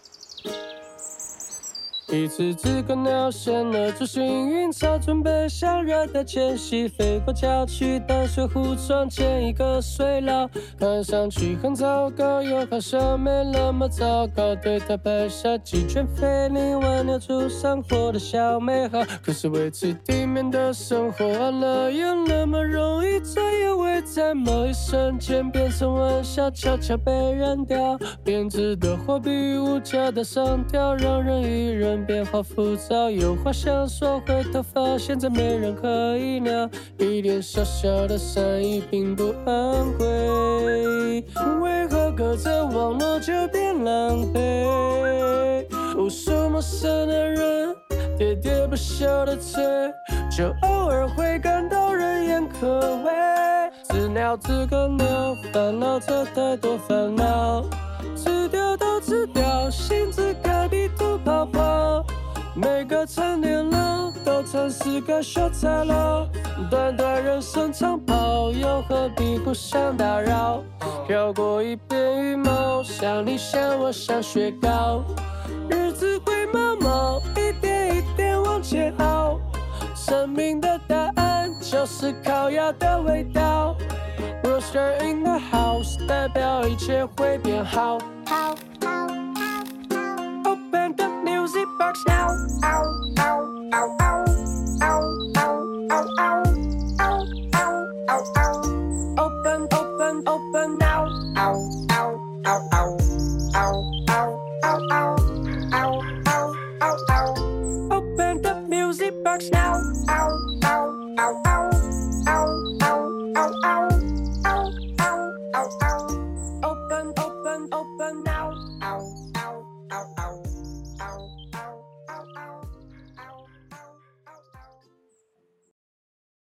一次次可鸟现了主幸运草，准备向热带迁徙，飞过郊区，淡水湖撞见一个水牢，看上去很糟糕，又好像没那么糟糕。对他拍下几圈飞林挽留住生活的小美好。可是维持体面的生活，哪有那么容易？这也会在某一瞬间变成玩笑，悄悄被扔掉。编织的货币，物价的上调，让人一人变化浮躁。有话想说，回头发现再没人可以聊。一点小小的善意并不昂贵，为何隔着网络就变狼狈？无数陌生的人，喋喋不休的催，就偶尔会感到人言可畏。自聊自个聊，烦恼着太多烦恼，掉都吃掉，心只该地图跑跑。每个成年人都曾是个小菜佬，短短人生长跑，又何必互相打扰？飘过一片羽毛，像你像我像雪糕，日子会毛毛，一点一点往前熬。生命的答案就是烤鸭的味道。Roaster in the house，代表一切会变。好。Open the music box now. Open, open, open now. Open the music box now. Ow, ow, ow, ow.